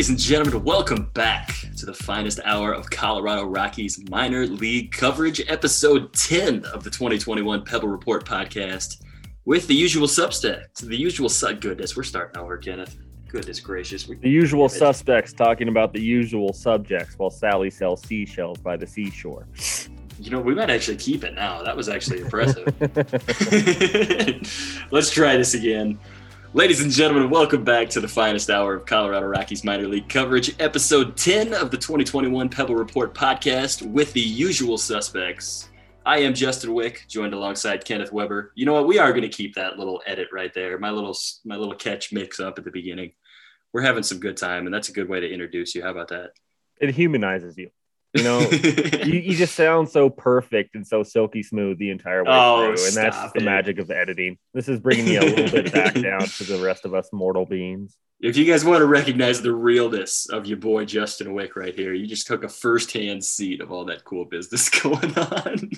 Ladies and gentlemen, welcome back to the finest hour of Colorado Rockies minor league coverage, episode 10 of the 2021 Pebble Report podcast with the usual suspects. The usual su- goodness, we're starting over, Kenneth. Goodness gracious. We, The usual suspects talking about the usual subjects while Sally sells seashells by the seashore. You know, we might actually keep it now. That was actually impressive. Let's try this again. Ladies and gentlemen, welcome back to the finest hour of Colorado Rockies minor league coverage, episode 10 of the 2021 Pebble Report podcast with the usual suspects. I am Justin Wick, joined alongside Kenneth Weber. You know what? We are going to keep that little edit right there. My little my little catch mix up at the beginning. We're having some good time, and that's a good way to introduce you. How about that? It humanizes you. You know, you, you just sound so perfect and so silky smooth the entire way Oh, through. And that's just the magic of editing. This is bringing me a little bit back down to the rest of us mortal beings. If you guys want to recognize the realness of your boy Justin Wick right here, you just took a firsthand seat of all that cool business going on.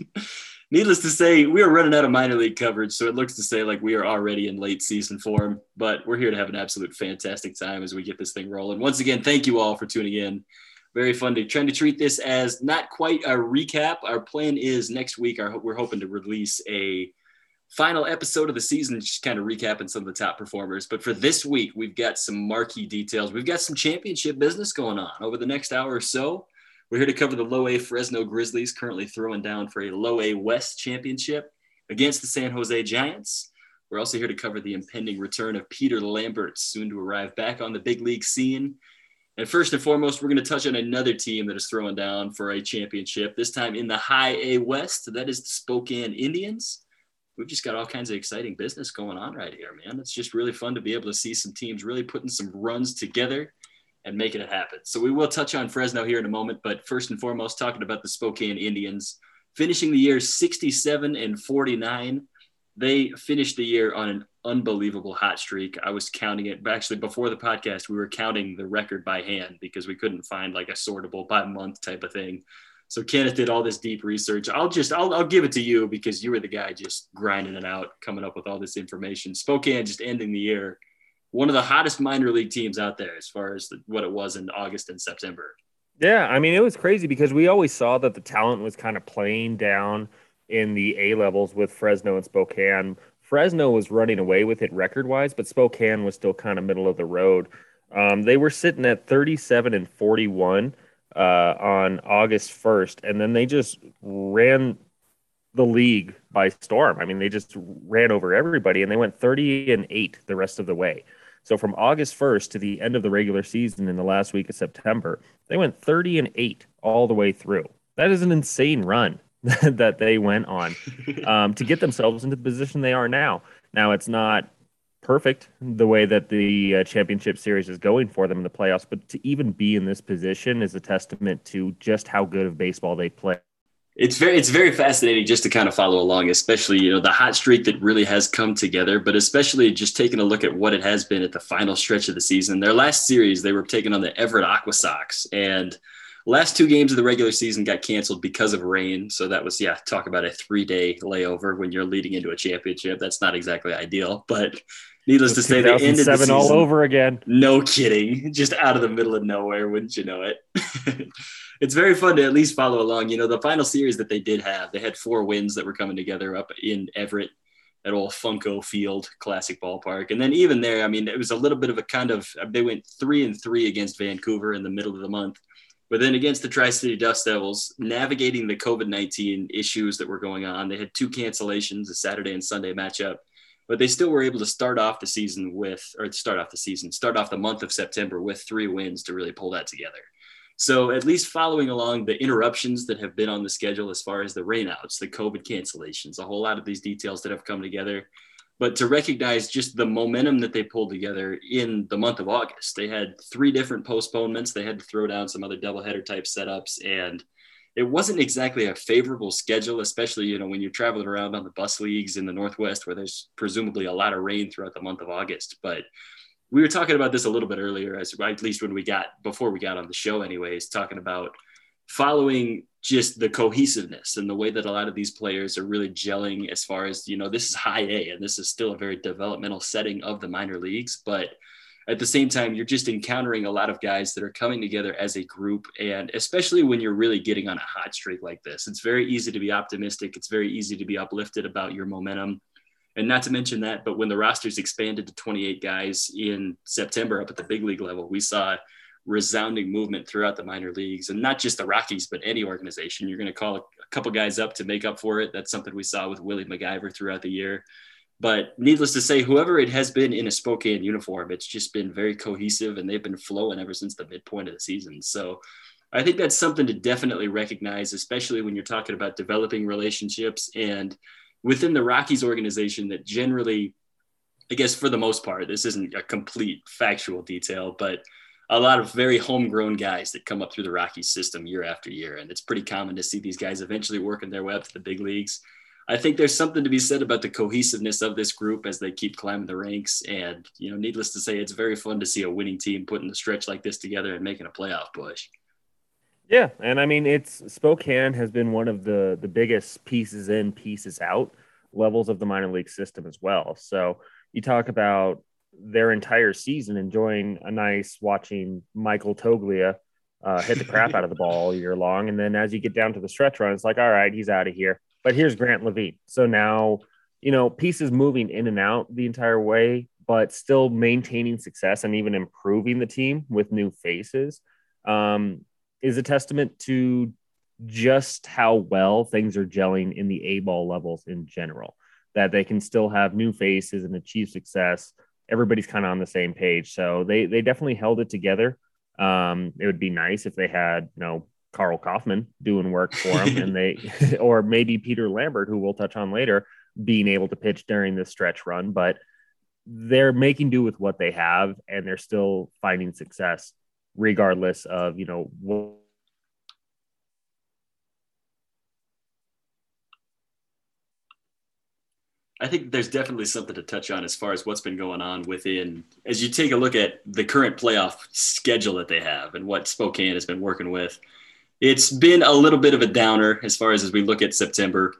Needless to say, we are running out of minor league coverage, so it looks to say like we are already in late season form, but we're here to have an absolute fantastic time as we get this thing rolling. Once again, thank you all for tuning in. Very fun to trying to treat this as not quite a recap. Our plan is next week, our, we're hoping to release a final episode of the season, just kind of recapping some of the top performers. But for this week, we've got some marquee details. We've got some championship business going on over the next hour or so. We're here to cover the low A Fresno Grizzlies, currently throwing down for a low A West championship against the San Jose Giants. We're also here to cover the impending return of Peter Lambert, soon to arrive back on the big league scene. And first and foremost, we're going to touch on another team that is throwing down for a championship, this time in the high A West. That is the Spokane Indians we've just got all kinds of exciting business going on right here, man. It's just really fun to be able to see some teams really putting some runs together and making it happen. So we will touch on Fresno here in a moment, but first and foremost, talking about the Spokane Indians finishing the year 67 and 49. They finished the year on an unbelievable hot streak. I was counting it actually before the podcast. We were counting the record by hand because we couldn't find like a sortable by month type of thing. So Kenneth did all this deep research. I'll just I'll, I'll give it to you because you were the guy just grinding it out, coming up with all this information. Spokane just ending the year, one of the hottest minor league teams out there as far as the, what it was in August and September. Yeah, I mean, it was crazy because we always saw that the talent was kind of playing down in the A levels with Fresno and Spokane. Fresno was running away with it record wise, but Spokane was still kind of middle of the road. Um, they were sitting at 37 and 41 uh, on August 1st, and then they just ran the league by storm. I mean, they just ran over everybody, and they went 30 and 8 the rest of the way. So from August 1st to the end of the regular season in the last week of September, they went 30 and 8 all the way through. That is an insane run that they went on um, to get themselves into the position they are now. Now, it's not perfect the way that the uh, championship series is going for them in the playoffs, but to even be in this position is a testament to just how good of baseball they play. It's very it's very fascinating just to kind of follow along, especially you know the hot streak that really has come together, but especially just taking a look at what it has been at the final stretch of the season. Their last series, they were taking on the Everett AquaSox, and last two games of the regular season got canceled because of rain. So that was yeah, talk about a three day layover when you're leading into a championship. That's not exactly ideal, but needless to say, they ended the season all over again. No kidding, just out of the middle of nowhere, wouldn't you know it? it's very fun to at least follow along. You know, the final series that they did have, they had four wins that were coming together up in Everett at old Funko Field Classic Ballpark. And then even there, I mean, it was a little bit of a kind of they went three and three against Vancouver in the middle of the month. But then against the Tri City Dust Devils, navigating the COVID 19 issues that were going on, they had two cancellations, a Saturday and Sunday matchup, but they still were able to start off the season with, or start off the season, start off the month of September with three wins to really pull that together. So at least following along the interruptions that have been on the schedule as far as the rainouts, the COVID cancellations, a whole lot of these details that have come together. But to recognize just the momentum that they pulled together in the month of August, they had three different postponements. They had to throw down some other doubleheader type setups, and it wasn't exactly a favorable schedule, especially you know when you're traveling around on the bus leagues in the Northwest, where there's presumably a lot of rain throughout the month of August. But we were talking about this a little bit earlier, as at least when we got before we got on the show, anyways, talking about following just the cohesiveness and the way that a lot of these players are really gelling as far as you know this is high a and this is still a very developmental setting of the minor leagues. But at the same time you're just encountering a lot of guys that are coming together as a group. And especially when you're really getting on a hot streak like this it's very easy to be optimistic. It's very easy to be uplifted about your momentum. And not to mention that, but when the rosters expanded to 28 guys in September up at the big league level, we saw resounding movement throughout the minor leagues and not just the Rockies, but any organization. You're going to call a, couple guys up to make up for it. That's something we saw with Willie MacIver throughout the year. But needless to say, whoever it has been in a Spokane uniform, it's just been very cohesive and they've been flowing ever since the midpoint of the season. So I think that's something to definitely recognize, especially when you're talking about developing relationships and within the Rockies organization that generally, I guess for the most part, this isn't a complete factual detail, but a lot of very homegrown guys that come up through the Rockies system year after year. And it's pretty common to see these guys eventually working their way up to the big leagues. I think there's something to be said about the cohesiveness of this group as they keep climbing the ranks. And, you know, needless to say, it's very fun to see a winning team putting the stretch like this together and making a playoff push. Yeah, and I mean it's Spokane has been one of the the biggest pieces in, pieces out levels of the minor league system as well. So you talk about their entire season enjoying a nice watching Michael Toglia uh, hit the crap out of the ball all year long, and then as you get down to the stretch run, it's like, all right, he's out of here. But here's Grant Lavigne. So now you know pieces moving in and out the entire way, but still maintaining success and even improving the team with new faces. Um, is a testament to just how well things are gelling in the A ball levels in general. That they can still have new faces and achieve success. Everybody's kind of on the same page, so they they definitely held it together. Um, it would be nice if they had you know Karl Kauffmann doing work for them, and they or maybe Peter Lambert, who we'll touch on later, being able to pitch during this stretch run, but they're making do with what they have, and they're still finding success regardless of you know what I think there's definitely something to touch on as far as what's been going on within as you take a look at the current playoff schedule that they have and what Spokane has been working with. It's been a little bit of a downer as far as as we look at September.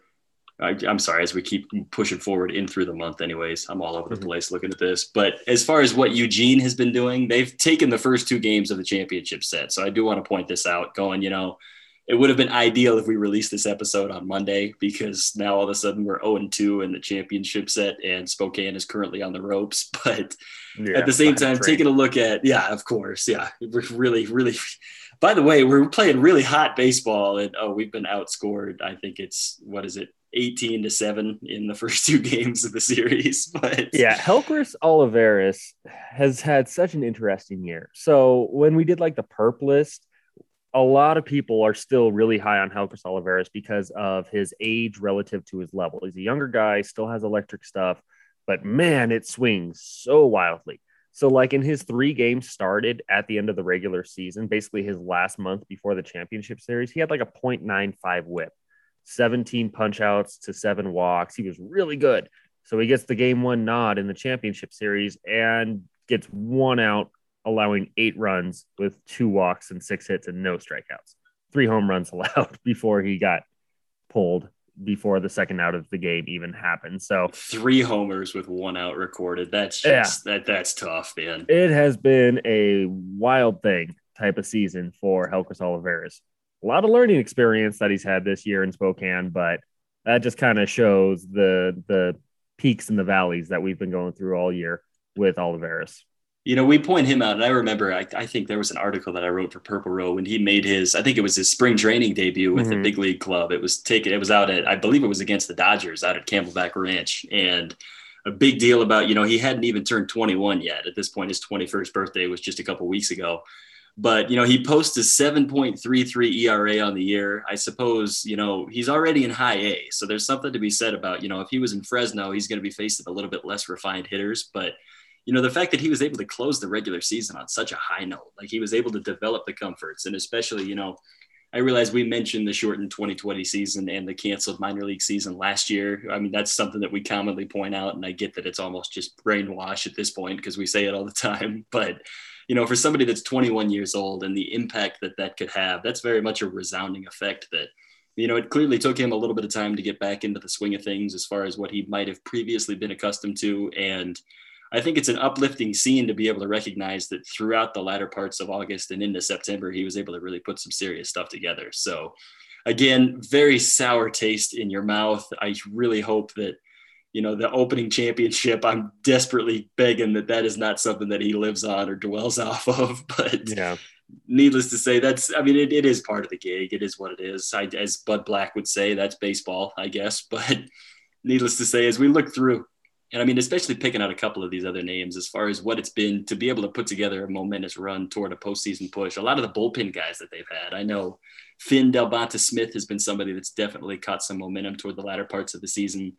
I, am sorry, as we keep pushing forward in through the month, anyways. I'm all over the mm-hmm. place looking at this. But as far as what Eugene has been doing, they've taken the first two games of the championship set. So I do want to point this out, going, you know, it would have been ideal if we released this episode on Monday because now all of a sudden we're 0 2 in the championship set and Spokane is currently on the ropes. But yeah, at the same time, taking a look at, yeah, of course. Yeah. We're really, really, by the way, we're playing really hot baseball and oh, we've been outscored. I think it's, what is it? 18 to 7 in the first two games of the series. But yeah, Helcris Olivares has had such an interesting year. So when we did like the perp list, a lot of people are still really high on Helcris Olivares because of his age relative to his level. He's a younger guy, still has electric stuff, but man, it swings so wildly. So, like in his three games started at the end of the regular season, basically his last month before the championship series, he had like a 0.95 whip, 17 punch outs to seven walks. He was really good. So, he gets the game one nod in the championship series and gets one out allowing eight runs with two walks and six hits and no strikeouts. Three home runs allowed before he got pulled before the second out of the game even happened. So three homers with one out recorded. That's just yeah. that that's tough, man. It has been a wild thing type of season for Helcris Olivares. A lot of learning experience that he's had this year in Spokane, but that just kind of shows the the peaks and the valleys that we've been going through all year with Olivares you know, we point him out, and I remember, I, I, think there was an article that I wrote for Purple Row when he made his, I think it was his spring training debut with mm-hmm. the big league club. It was taken, it was out at, I believe it was against the Dodgers out at Camelback Ranch, and a big deal about, you know, he hadn't even turned 21 yet. At this point, his 21st birthday was just a couple weeks ago. But you know, he posted 7.33 ERA on the year. I suppose you know he's already in high A, so there's something to be said about you know if he was in Fresno, he's going to be facing a little bit less refined hitters, but you know, the fact that he was able to close the regular season on such a high note, like he was able to develop the comforts and especially, you know, I realize we mentioned the shortened 2020 season and the canceled minor league season last year. I mean, that's something that we commonly point out, and I get that it's almost just brainwash at this point because we say it all the time. But you know, for somebody that's 21 years old and the impact that that could have, that's very much a resounding effect. That you know, it clearly took him a little bit of time to get back into the swing of things as far as what he might have previously been accustomed to, and I think it's an uplifting scene to be able to recognize that throughout the latter parts of August and into September, he was able to really put some serious stuff together. So, again, very sour taste in your mouth. I really hope that, you know, the opening championship, I'm desperately begging that that is not something that he lives on or dwells off of. But yeah. needless to say, that's, I mean, it, it is part of the gig. It is what it is. I, as Bud Black would say, that's baseball, I guess. But needless to say, as we look through, and I mean, especially picking out a couple of these other names as far as what it's been to be able to put together a momentous run toward a postseason push. A lot of the bullpen guys that they've had, I know Finn Del Bonta-Smith has been somebody that's definitely caught some momentum toward the latter parts of the season.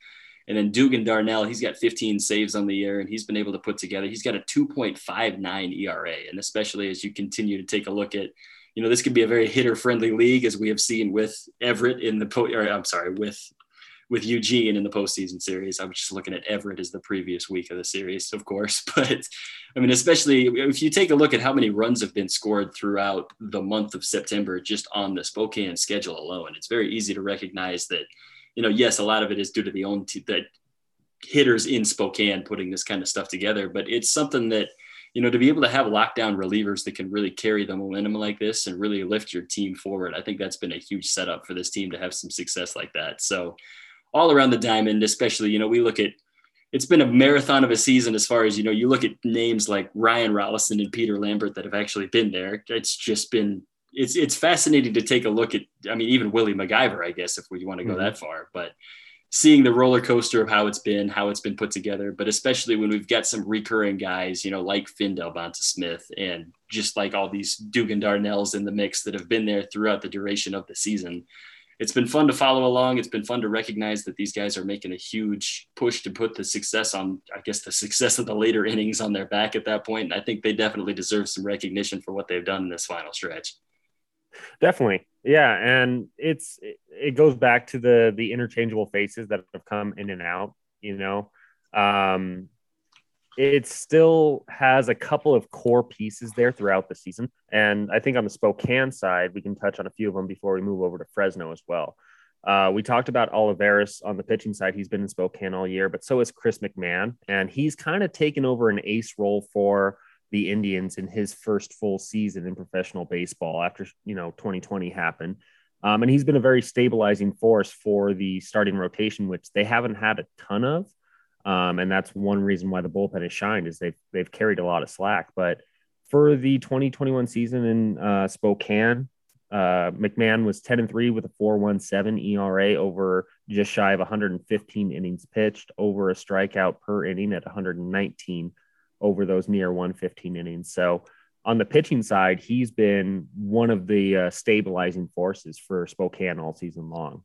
And then Dugan Darnell, he's got 15 saves on the year and he's been able to put together, he's got a 2.59 ERA. And especially as you continue to take a look at, you know, this could be a very hitter friendly league as we have seen with Everett in the, po- or I'm sorry, with with Eugene in the postseason series. I was just looking at Everett as the previous week of the series, of course. But I mean, especially if you take a look at how many runs have been scored throughout the month of September just on the Spokane schedule alone, it's very easy to recognize that, you know, yes, a lot of it is due to the own t- that hitters in Spokane putting this kind of stuff together, but it's something that you know, to be able to have lockdown relievers that can really carry the momentum like this and really lift your team forward, I think that's been a huge setup for this team to have some success like that. So, all around the diamond, especially, you know, we look at it's been a marathon of a season as far as, you know, you look at names like Ryan Rollison and Peter Lambert that have actually been there. It's just been it's it's fascinating to take a look at I mean, even Willie MacIver, I guess, if we want to go mm-hmm. that far. But seeing the roller coaster of how it's been, how it's been put together, but especially when we've got some recurring guys, you know, like Finn Del Bonta-Smith and just like all these Dugan Darnells in the mix that have been there throughout the duration of the season it's been fun to follow along. It's been fun to recognize that these guys are making a huge push to put the success on, I guess, the success of the later innings on their back at that point. And I think they definitely deserve some recognition for what they've done in this final stretch. Definitely. Yeah. And it's, it goes back to the, the interchangeable faces that have come in and out, you know, um, it still has a couple of core pieces there throughout the season. And I think on the Spokane side, we can touch on a few of them before we move over to Fresno as well. Uh, we talked about Olivares on the pitching side. He's been in Spokane all year, but so is Chris McMahon. And he's kind of taken over an ace role for the Indians in his first full season in professional baseball after, you know, 2020 happened. Um, and he's been a very stabilizing force for the starting rotation, which they haven't had a ton of. Um, and that's one reason why the bullpen has shined is they've they've carried a lot of slack. But for the 2021 season in uh, Spokane, uh, McMahon was 10 and 3 with a 4.17 ERA over just shy of 115 innings pitched, over a strikeout per inning at 119 over those near 115 innings. So on the pitching side, he's been one of the uh, stabilizing forces for Spokane all season long.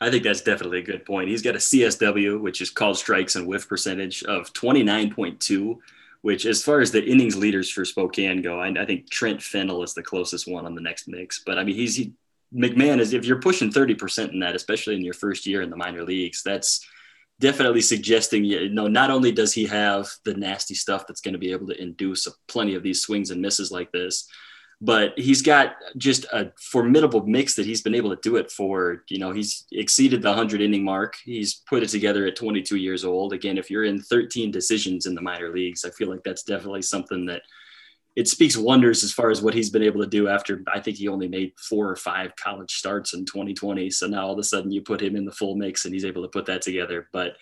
I think that's definitely a good point. He's got a CSW, which is called strikes and whiff percentage of 29.2, which, as far as the innings leaders for Spokane go, I, I think Trent Fennell is the closest one on the next mix. But I mean, he's he, McMahon is if you're pushing 30% in that, especially in your first year in the minor leagues, that's definitely suggesting you know not only does he have the nasty stuff that's going to be able to induce plenty of these swings and misses like this but he's got just a formidable mix that he's been able to do it for you know he's exceeded the 100 inning mark he's put it together at 22 years old again if you're in 13 decisions in the minor leagues i feel like that's definitely something that it speaks wonders as far as what he's been able to do after I think he only made four or five college starts in 2020. So now all of a sudden you put him in the full mix and he's able to put that together. But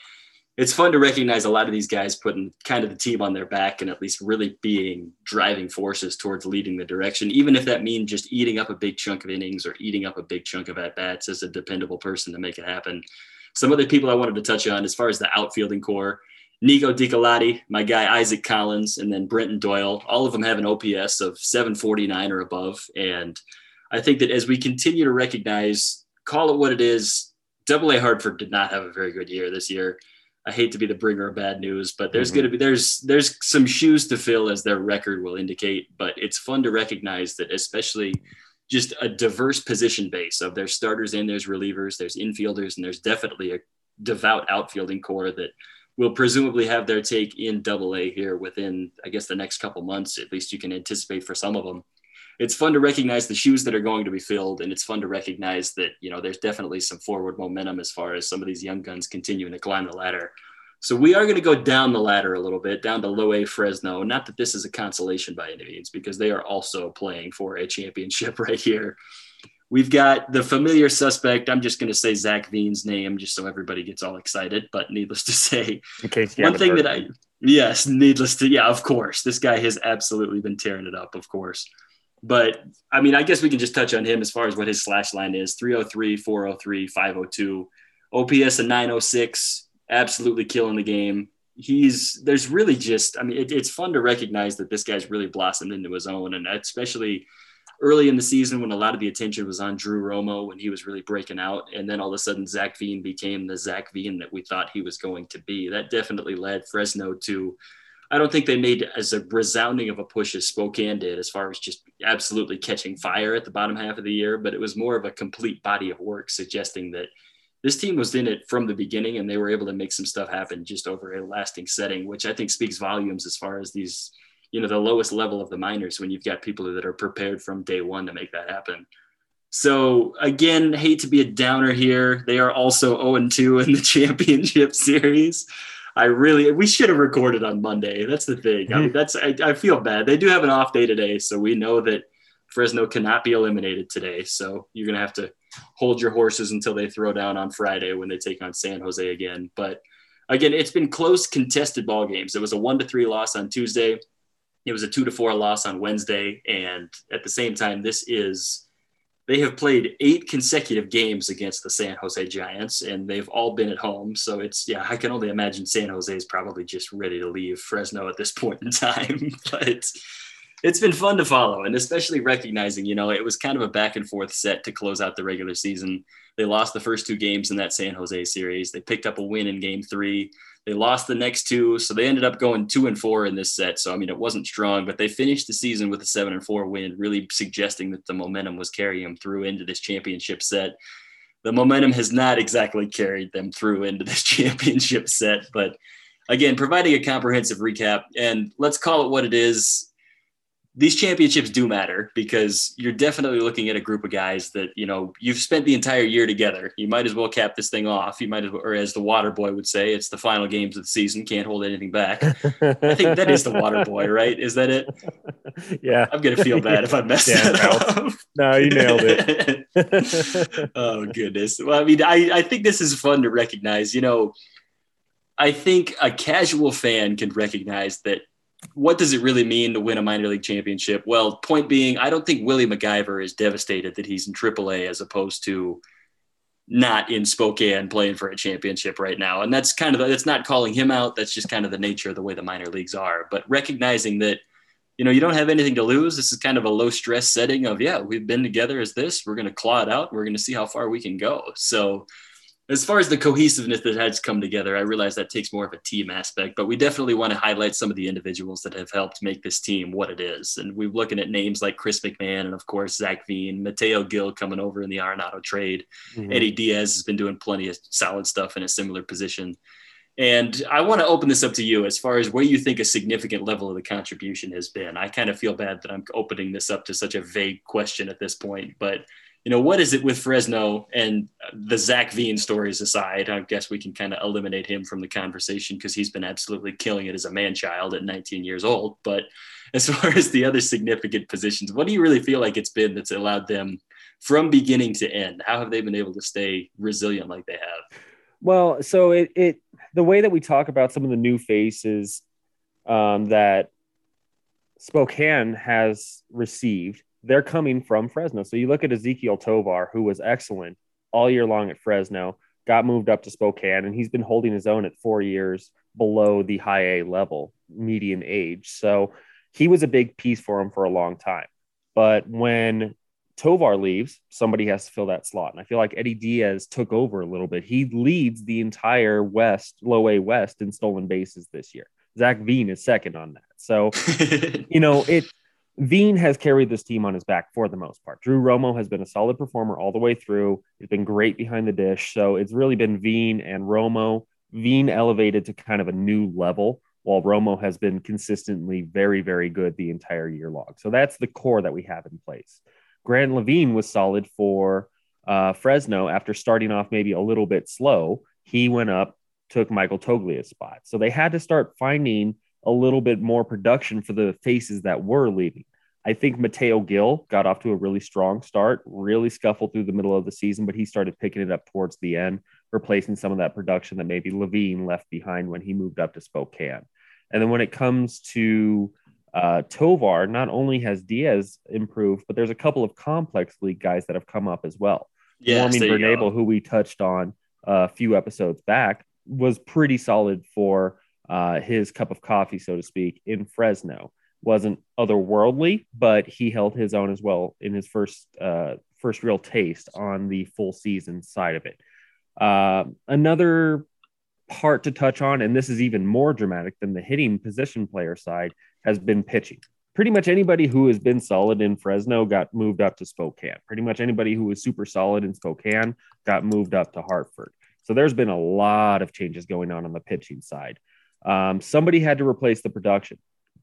it's fun to recognize a lot of these guys putting kind of the team on their back and at least really being driving forces towards leading the direction, even if that means just eating up a big chunk of innings or eating up a big chunk of at bats as a dependable person to make it happen. Some other people I wanted to touch on as far as the outfielding core Niko Decolati, my guy Isaac Collins, and then Brenton Doyle. All of them have an OPS of 749 or above. And I think that as we continue to recognize, call it what it is, Double A Hartford did not have a very good year this year. I hate to be the bringer of bad news, but there's mm-hmm. going to be there's there's some shoes to fill as their record will indicate. But it's fun to recognize that, especially just a diverse position base of their starters and there's relievers, there's infielders, and there's definitely a devout outfielding core that will presumably have their take in double A here within, I guess, the next couple months. At least you can anticipate for some of them. It's fun to recognize the shoes that are going to be filled, and it's fun to recognize that you know there's definitely some forward momentum as far as some of these young guns continuing to climb the ladder. So we are going to go down the ladder a little bit, down to low A Fresno. Not that this is a consolation by any means, because they are also playing for a championship right here. We've got the familiar suspect. I'm just going to say Zach Veen's name just so everybody gets all excited. But needless to say, one thing that I, yes, needless to, yeah, of course, this guy has absolutely been tearing it up, of course. But I mean, I guess we can just touch on him as far as what his slash line is 303, 403, 502, OPS a 906, absolutely killing the game. He's, there's really just, I mean, it, it's fun to recognize that this guy's really blossomed into his own. And especially, early in the season when a lot of the attention was on Drew Romo when he was really breaking out. And then all of a sudden, Zach Veen became the Zach Veen that we thought he was going to be. That definitely led Fresno to, I don't think they made as a resounding of a push as Spokane did, as far as just absolutely catching fire at the bottom half of the year. But it was more of a complete body of work suggesting that this team was in it from the beginning and they were able to make some stuff happen just over a lasting setting, which I think speaks volumes as far as these you know the lowest level of the minors when you've got people that are prepared from day one to make that happen. So again, hate to be a downer here. They are also 0 2 in the championship series. I really we should have recorded on Monday. That's the thing. I mean, mm-hmm. that's I, I feel bad. They do have an off day today, so we know that Fresno cannot be eliminated today. So you're gonna have to hold your horses until they throw down on Friday when they take on San Jose again. But again, it's been close, contested ball games. It was a one to three loss on Tuesday. It was a two to four loss on Wednesday. And at the same time, this is, they have played eight consecutive games against the San Jose Giants, and they've all been at home. So it's, yeah, I can only imagine San Jose is probably just ready to leave Fresno at this point in time. but it's been fun to follow, and especially recognizing, you know, it was kind of a back and forth set to close out the regular season. They lost the first two games in that San Jose series. They picked up a win in game three. They lost the next two, so they ended up going two and four in this set. So I mean, it wasn't strong, but they finished the season with a seven and four win, really suggesting that the momentum was carrying them through into this championship set. The momentum has not exactly carried them through into this championship set, but again, providing a comprehensive recap, and let's call it what it is these championships do matter because you're definitely looking at a group of guys that you know you've spent the entire year together. You might as well cap this thing off. You might as well, or as the water boy would say, it's the final games of the season. Can't hold anything back. I think that is the water boy, right? Is that it? yeah. I'm gonna feel bad if I mess Dan that up. No, you nailed it. oh goodness. Well, I mean, I, I think this is fun to recognize. You know, I think a casual fan can recognize that what does it really mean to win a minor league championship? Well, point being, I don't think Willie MacIver is devastated that he's in AAA as opposed to not in Spokane playing for a championship right now. And that's kind of that's not calling him out. That's just kind of the nature of the way the minor leagues are. But recognizing that, you know, you don't have anything to lose. This is kind of a low stress setting of yeah, we've been together as this. We're going to claw it out. We're going to see how far we can go. So as far as the cohesiveness that has come together, I realize that takes more of a team aspect, but we definitely want to highlight some of the individuals that have helped make this team what it is. And we're looking at names like Chris McMahon and, of course, Zach Veen, Mateo Gil coming over in the Arenado trade. Mhm. Eddie Diaz has been doing plenty of solid stuff in a similar position. And I want to open this up to you as far as where you think a significant level of the contribution has been. I kind of feel bad that I'm opening this up to such a vague question at this point, but you know, what is it with Fresno and the Zach Veen stories aside? I guess we can kind of eliminate him from the conversation because he's been absolutely killing it as a man child at 19 years old. But as far as the other significant positions, what do you really feel like it's been that's allowed them from beginning to end? How have they been able to stay resilient like they have? Well, so it, it the way that we talk about some of the new faces um, that Spokane has received, they're coming from Fresno. So you look at Ezequiel Tovar, who was excellent all year long at Fresno, got moved up to Spokane, and he's been holding his own at four years below the high A level median age. So he was a big piece for him for a long time. But when Tovar leaves, somebody has to fill that slot. And I feel like Eddie Diaz took over a little bit. He leads the entire West, low A West in stolen bases this year. Zach Veen is second on that. So, you know, it Veen has carried this team on his back for the most part. Drew Romo has been a solid performer all the way through. He's been great behind the dish. So it's really been Veen and Romo. Veen elevated to kind of a new level, while Romo has been consistently very, very good the entire year long. So that's the core that we have in place. Grant Lavigne was solid for uh, Fresno after starting off maybe a little bit slow. He went up, took Michael Toglia's spot. So they had to start finding a little bit more production for the faces that were leaving. I think Mateo Gil got off to a really strong start, really scuffled through the middle of the season, but he started picking it up towards the end, replacing some of that production that maybe Lavigne left behind when he moved up to Spokane. And then when it comes to uh, Tovar, not only has Diaz improved, but there's a couple of complex league guys that have come up as well. Yes, Warming there you Bernabel, go. who we touched on a few episodes back, was pretty solid for uh, his cup of coffee, so to speak, in Fresno. Wasn't otherworldly, but he held his own as well in his first uh, first real taste on the full season side of it. Uh, another part to touch on, and this is even more dramatic than the hitting position player side, has been pitching. Pretty much anybody who has been solid in Fresno got moved up to Spokane. Pretty much anybody who was super solid in Spokane got moved up to Hartford. So there's been a lot of changes going on on the pitching side. Um, somebody had to replace the production.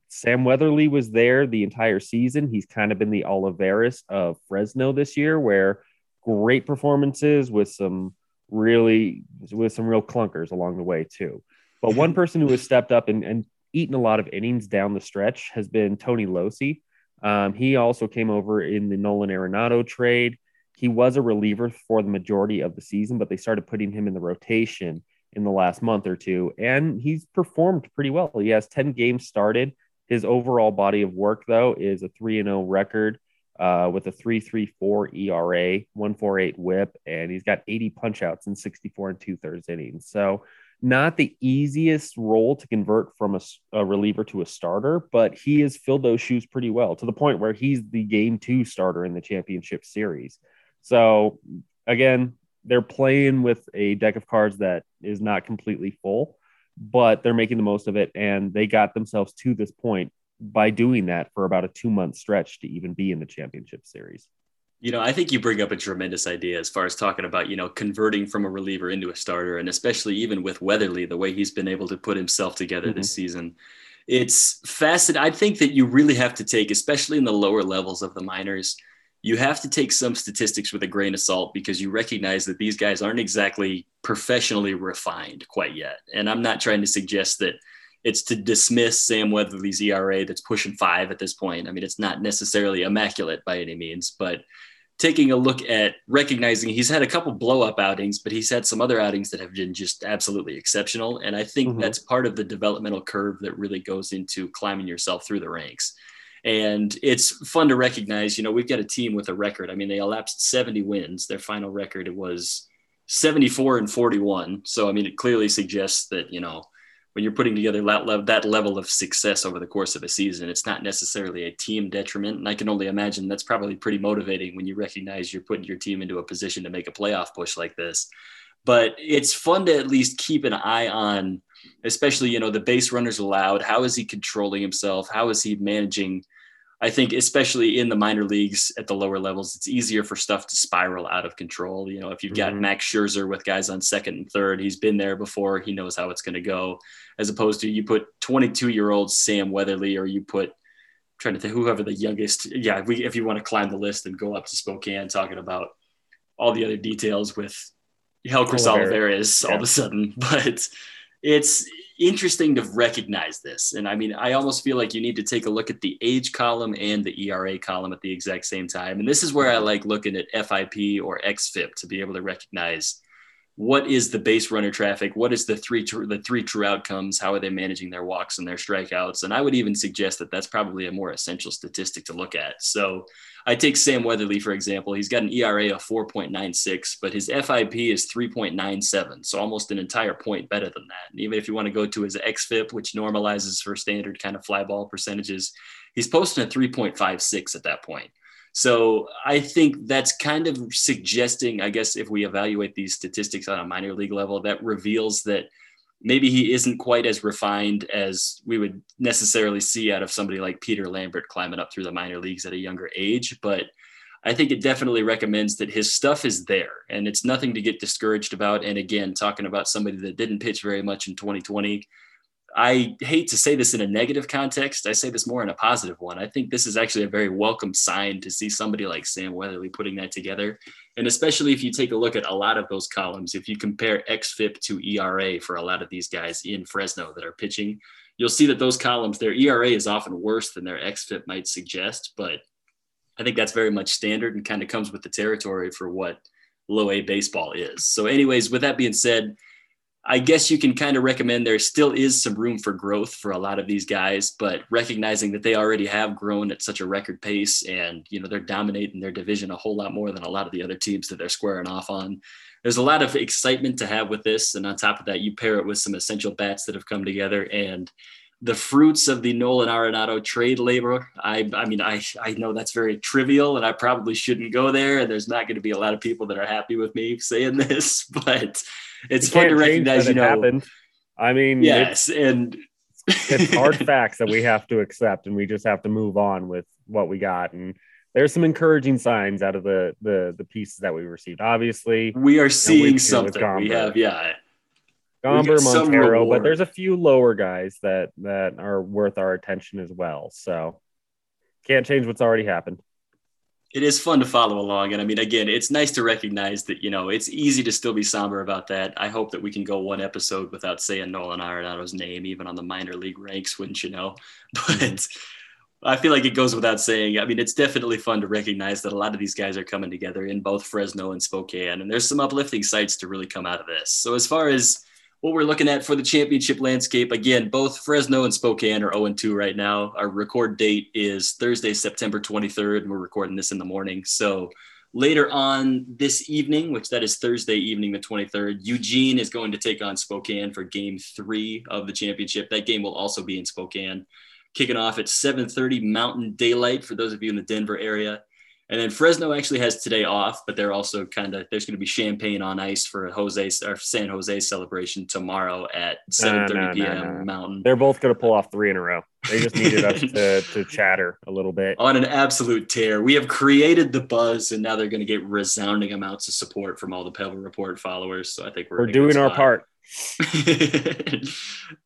Sam Weatherly was there the entire season. He's kind of been the Olivares of Fresno this year, where great performances with some really with some real clunkers along the way too. But one person who has stepped up and, and eaten a lot of innings down the stretch has been Tony Locey. Um, he also came over in the Nolan Arenado trade. He was a reliever for the majority of the season, but they started putting him in the rotation in the last month or two, and he's performed pretty well. He has 10 games started. His overall body of work, though, is a 3 0 record uh, with a 3.34 ERA, 148 WHIP, and he's got 80 punchouts in 64 and two thirds innings. So, not the easiest role to convert from a, a, reliever to a starter, but he has filled those shoes pretty well to the point where he's the game two starter in the championship series. So, again, they're playing with a deck of cards that is not completely full, but they're making the most of it. And they got themselves to this point by doing that for about a two month stretch to even be in the championship series. You know, I think you bring up a tremendous idea as far as talking about, you know, converting from a reliever into a starter, and especially even with Weatherly, the way he's been able to put himself together mm-hmm. this season. It's fascinating. I think that you really have to take, especially in the lower levels of the minors, you have to take some statistics with a grain of salt because you recognize that these guys aren't exactly professionally refined quite yet. And I'm not trying to suggest that it's to dismiss Sam Weatherly's ERA that's pushing five at this point. I mean, it's not necessarily immaculate by any means, but taking a look at recognizing he's had a couple blow up outings, but he's had some other outings that have been just absolutely exceptional. And I think mm-hmm. that's part of the developmental curve that really goes into climbing yourself through the ranks. And it's fun to recognize, you know, we've got a team with a record. I mean, they elapsed 70 wins. Their final record was 74 and 41. So, I mean, it clearly suggests that, you know, when you're putting together that level, that level of success over the course of a season, it's not necessarily a team detriment. And I can only imagine that's probably pretty motivating when you recognize you're putting your team into a position to make a playoff push like this. But it's fun to at least keep an eye on, especially, you know, the base runners allowed. How is he controlling himself? How is he managing I think especially in the minor leagues at the lower levels, it's easier for stuff to spiral out of control. You know, if you've got mm-hmm. Max Scherzer with guys on second and third, he's been there before. He knows how it's going to go. As opposed to you put 22 year old Sam Weatherly, or you put I'm trying to think whoever the youngest. Yeah, if, we, if you want to climb the list and go up to Spokane, talking about all the other details with Helcris Olivares yeah. all of a sudden, but it's interesting to recognize this. And I mean, I almost feel like you need to take a look at the age column and the ERA column at the exact same time. And this is where I like looking at FIP or XFIP to be able to recognize what is the base runner traffic? What is the three the three true outcomes? How are they managing their walks and their strikeouts? And i would even suggest that that's probably a more essential statistic to look at. So i take sam weatherly for example. He's got an era of 4.96 but his fip is 3.97 so almost an entire point better than that. And even if you want to go to his xfip which normalizes for standard kind of fly ball percentages he's posting a 3.56 at that point so I think that's kind of suggesting, I guess, if we evaluate these statistics on a minor league level, that reveals that maybe he isn't quite as refined as we would necessarily see out of somebody like Peter Lambert climbing up through the minor leagues at a younger age. But I think it definitely recommends that his stuff is there and it's nothing to get discouraged about. And again, talking about somebody that didn't pitch very much in 2020, I hate to say this in a negative context. I say this more in a positive one. I think this is actually a very welcome sign to see somebody like Sam Weatherly putting that together. And especially if you take a look at a lot of those columns, if you compare XFIP to ERA for a lot of these guys in Fresno that are pitching, you'll see that those columns, their ERA is often worse than their XFIP might suggest. But I think that's very much standard and kind of comes with the territory for what low A baseball is. So, anyways, with that being said, I guess you can kind of recommend there still is some room for growth for a lot of these guys, but recognizing that they already have grown at such a record pace and, you know, they're dominating their division a whole lot more than a lot of the other teams that they're squaring off on. There's a lot of excitement to have with this. And on top of that, you pair it with some essential bats that have come together and the fruits of the Nolan Arenado trade labor. I, I mean, I, I know that's very trivial and I probably shouldn't go there. And there's not going to be a lot of people that are happy with me saying this, but it's fun to recognize, you know. Happened. I mean, yes, it's, and it's hard facts that we have to accept, and we just have to move on with what we got. And there's some encouraging signs out of the the the pieces that we received. Obviously, we are seeing something. We have, yeah. Gomber, Montero, but there's a few lower guys that that are worth our attention as well. So can't change what's already happened it is fun to follow along. And I mean, again, it's nice to recognize that, you know, it's easy to still be somber about that. I hope that we can go one episode without saying Nolan Arenado's name, even on the minor league ranks, wouldn't you know? But I feel like it goes without saying. I mean, it's definitely fun to recognize that a lot of these guys are coming together in both Fresno and Spokane. And there's some uplifting sights to really come out of this. So as far as what we're looking at for the championship landscape. Again, both Fresno and Spokane are 0 2 right now. Our record date is Thursday, September 23rd, and we're recording this in the morning. So later on this evening, which that is Thursday evening, the 23rd, Eugene is going to take on Spokane for game three of the championship. That game will also be in Spokane, kicking off at 7:30 Mountain Daylight for those of you in the Denver area. And then Fresno actually has today off, but they're also kind of there's going to be champagne on ice for Jose or San Jose celebration tomorrow at 7:30 p.m. Mountain. They're both going to pull off three in a row. They just needed us to, to chatter a little bit on an absolute tear. We have created the buzz, and now they're going to get resounding amounts of support from all the Pebble Report followers. So I think we're, we're doing our part.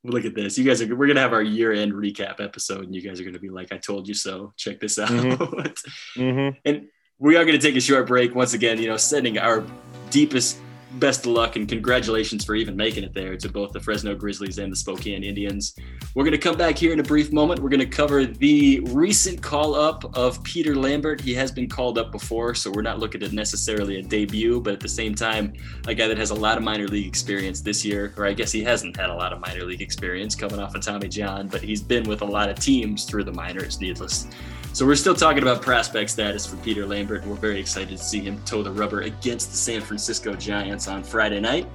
Look at this. You guys are we're gonna have our year-end recap episode, and you guys are gonna be like, I told you so. Check this out. Mm-hmm. mm-hmm. And we are gonna take a short break once again, you know, sending our deepest best of luck and congratulations for even making it there to both the Fresno Grizzlies and the Spokane Indians. We're going to come back here in a brief moment. We're going to cover the recent call up of Peter Lambert. He has been called up before, so we're not looking at necessarily a debut, but at the same time, a guy that has a lot of minor league experience this year, or I guess he hasn't had a lot of minor league experience coming off of Tommy John, but he's been with a lot of teams through the minors, needless so we're still talking about prospect status for Peter Lambert, and we're very excited to see him toe the rubber against the San Francisco Giants on Friday night.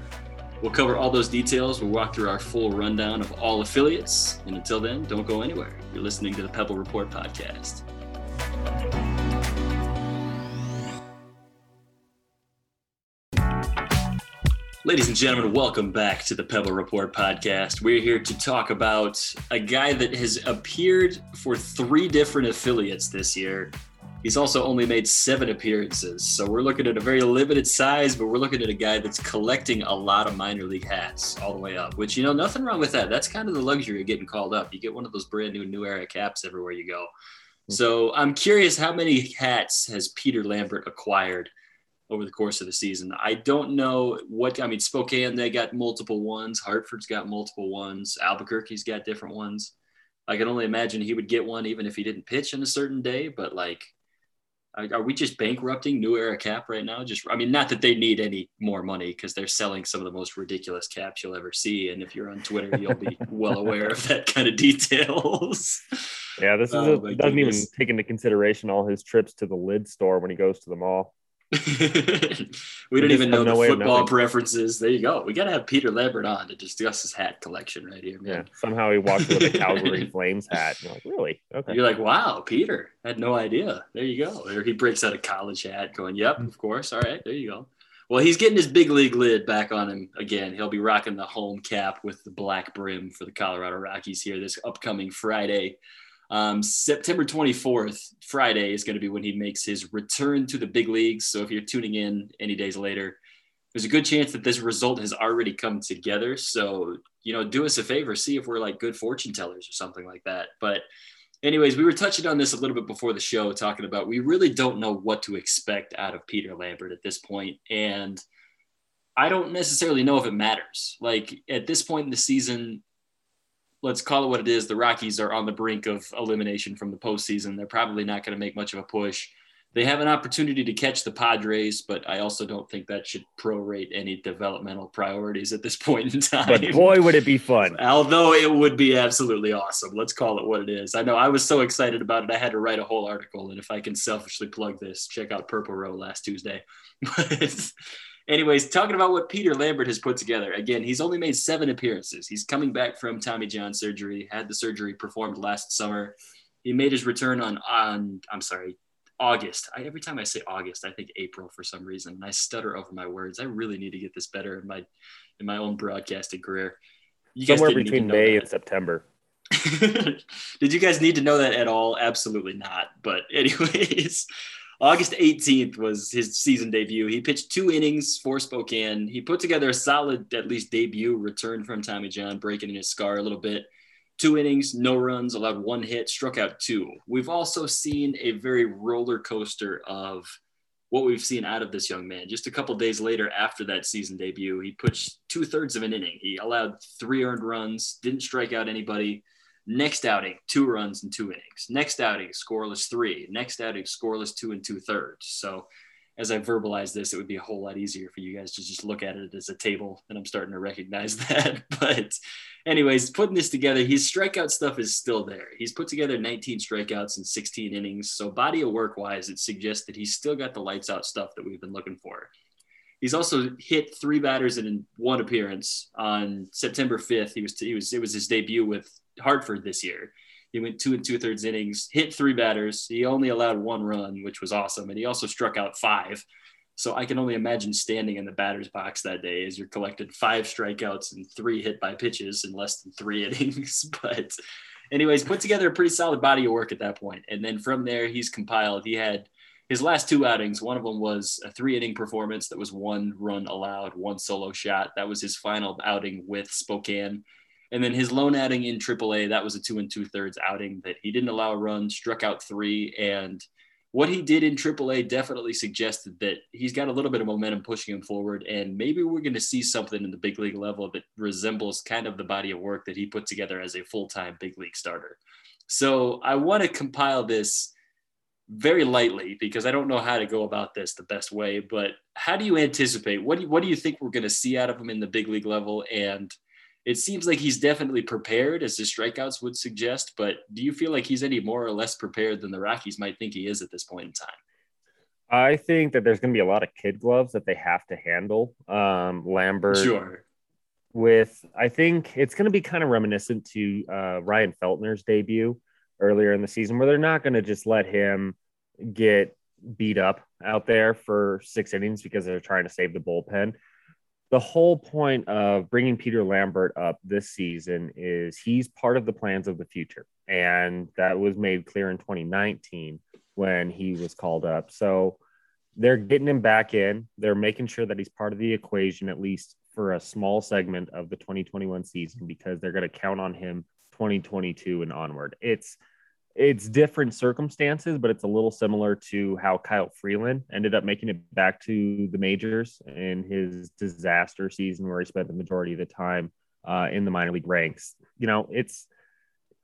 We'll cover all those details. We'll walk through our full rundown of all affiliates. And until then, don't go anywhere. You're listening to the Pebble Report podcast. Ladies and gentlemen, welcome back to the Pebble Report podcast. We're here to talk about a guy that has appeared for three different affiliates this year. He's also only made seven appearances. So we're looking at a very limited size, but we're looking at a guy that's collecting a lot of minor league hats all the way up, which, you know, nothing wrong with that. That's kind of the luxury of getting called up. You get one of those brand new New Era caps everywhere you go. So I'm curious how many hats has Peter Lambert acquired? Over the course of the season. I don't know what I mean. Spokane they got multiple ones. Hartford's got multiple ones. Albuquerque's got different ones. I can only imagine he would get one even if he didn't pitch in a certain day. But like, are we just bankrupting New Era Cap right now? Just I mean, not that they need any more money because they're selling some of the most ridiculous caps you'll ever see. And if you're on Twitter, you'll be well aware of that kind of details. Yeah, this is oh, a, doesn't goodness. even take into consideration all his trips to the lid store when he goes to the mall. we don't even know no the football preferences. There you go. We got to have Peter Lambert on to discuss his hat collection right here, man. Yeah. Somehow he walked with a Calgary Flames hat. You're like, really? Okay. You're like, wow, Peter. had no idea. There you go. Or he breaks out a college hat going, yep, of course. All right. There you go. Well, he's getting his big league lid back on him again. He'll be rocking the home cap with the black brim for the Colorado Rockies here this upcoming Friday. Um, September 24th, Friday, is going to be when he makes his return to the big leagues. So if you're tuning in any days later, there's a good chance that this result has already come together. So, you know, do us a favor, see if we're like good fortune tellers or something like that. But, anyways, we were touching on this a little bit before the show, talking about we really don't know what to expect out of Peter Lambert at this point. And I don't necessarily know if it matters. Like at this point in the season, let's call it what it is. The Rockies are on the brink of elimination from the postseason. They're probably not going to make much of a push. They have an opportunity to catch the Padres, but I also don't think that should prorate any developmental priorities at this point in time. But boy, would it be fun. Although it would be absolutely awesome. Let's call it what it is. I know I was so excited about it. I had to write a whole article. And if I can selfishly plug this, check out Purple Row last Tuesday. Anyways, talking about what Peter Lambert has put together. Again, he's only made seven appearances. He's coming back from Tommy John surgery, had the surgery performed last summer. He made his return on on I'm sorry, August. I, every time I say August, I think April for some reason, and I stutter over my words. I really need to get this better in my in my own broadcasting career. You Somewhere between May that. and September. Did you guys need to know that at all? Absolutely not. But anyways, August 18th was his season debut. He pitched two innings for Spokane. He put together a solid, at least debut return from Tommy John, breaking in his scar a little bit. Two innings, no runs, allowed one hit, struck out two. We've also seen a very roller coaster of what we've seen out of this young man. Just a couple days later, after that season debut, he pitched two thirds of an inning. He allowed three earned runs, didn't strike out anybody, Next outing, two runs and two innings. Next outing, scoreless three. Next outing, scoreless two and two thirds. So as I verbalize this, it would be a whole lot easier for you guys to just look at it as a table. And I'm starting to recognize that. But, anyways, putting this together, his strikeout stuff is still there. He's put together 19 strikeouts in 16 innings. So, body of work wise, it suggests that he's still got the lights out stuff that we've been looking for. He's also hit three batters in one appearance on September 5th. He was he was it was his debut with Hartford this year. He went two and two thirds innings, hit three batters. He only allowed one run, which was awesome, and he also struck out five. So I can only imagine standing in the batter's box that day as you're collected five strikeouts and three hit by pitches in less than three innings. but, anyways, put together a pretty solid body of work at that point. And then from there, he's compiled. He had his last two outings, one of them was a three inning performance that was one run allowed, one solo shot. That was his final outing with Spokane. And then his lone outing in AAA, that was a two and two thirds outing that he didn't allow a run, struck out three, and what he did in AAA definitely suggested that he's got a little bit of momentum pushing him forward. And maybe we're going to see something in the big league level that resembles kind of the body of work that he put together as a full time big league starter. So I want to compile this very lightly because I don't know how to go about this the best way. But how do you anticipate? What do you, what do you think we're going to see out of him in the big league level? And it seems like he's definitely prepared, as his strikeouts would suggest. But do you feel like he's any more or less prepared than the Rockies might think he is at this point in time? I think that there's going to be a lot of kid gloves that they have to handle. Um, Lambert, sure. With I think it's going to be kind of reminiscent to uh, Ryan Feltner's debut earlier in the season, where they're not going to just let him get beat up out there for six innings because they're trying to save the bullpen the whole point of bringing Peter Lambert up this season is he's part of the plans of the future. And that was made clear in 2019 when he was called up. So they're getting him back in. They're making sure that he's part of the equation, at least for a small segment of the 2021 season, because they're going to count on him 2022 and onward. It's it's different circumstances, but it's a little similar to how Kyle Freeland ended up making it back to the majors in his disaster season, where he spent the majority of the time uh, in the minor league ranks. You know, it's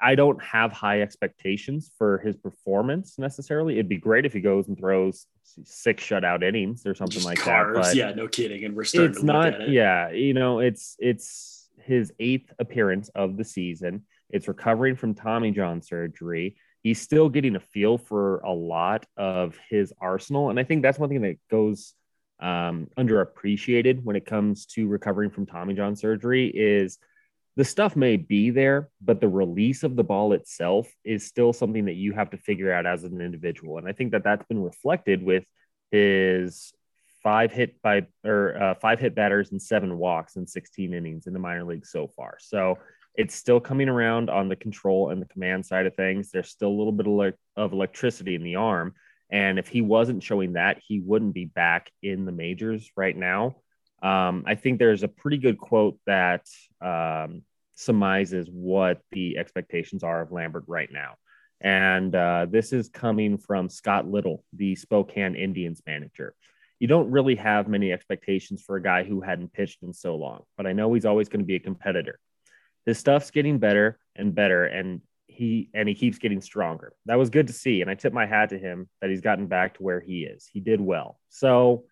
I don't have high expectations for his performance necessarily. It'd be great if he goes and throws six shutout innings or something Just like cars. that. But yeah, no kidding. And we're starting it's not, it. Yeah, you know, it's it's his eighth appearance of the season. It's recovering from Tommy John surgery. He's still getting a feel for a lot of his arsenal. And I think that's one thing that goes um, underappreciated when it comes to recovering from Tommy John surgery is the stuff may be there, but the release of the ball itself is still something that you have to figure out as an individual. And I think that that's been reflected with his five hit by or uh, five hit batters and seven walks in 16 innings in the minor league so far. So it's still coming around on the control and the command side of things. There's still a little bit of, of electricity in the arm. And if he wasn't showing that, he wouldn't be back in the majors right now. Um, I think there's a pretty good quote that um, surmises what the expectations are of Lambert right now. And uh, this is coming from Scott Little, the Spokane Indians manager. You don't really have many expectations for a guy who hadn't pitched in so long, but I know he's always going to be a competitor his stuff's getting better and better and he and he keeps getting stronger. That was good to see and I tip my hat to him that he's gotten back to where he is. He did well. So,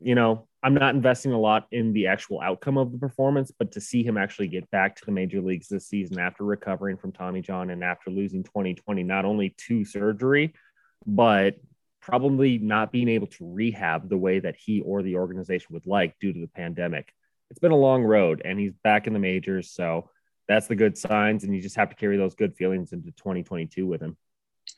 you know, I'm not investing a lot in the actual outcome of the performance, but to see him actually get back to the major leagues this season after recovering from Tommy John and after losing 2020 not only to surgery, but probably not being able to rehab the way that he or the organization would like due to the pandemic. It's been a long road and he's back in the majors, so that's the good signs, and you just have to carry those good feelings into 2022 with him.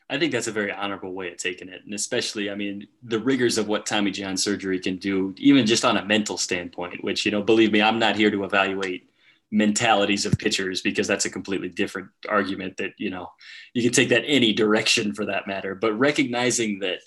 I think that's a very honorable way of taking it. And especially, I mean, the rigors of what Tommy John surgery can do, even just on a mental standpoint, which, you know, believe me, I'm not here to evaluate mentalities of pitchers because that's a completely different argument that, you know, you can take that any direction for that matter. But recognizing that,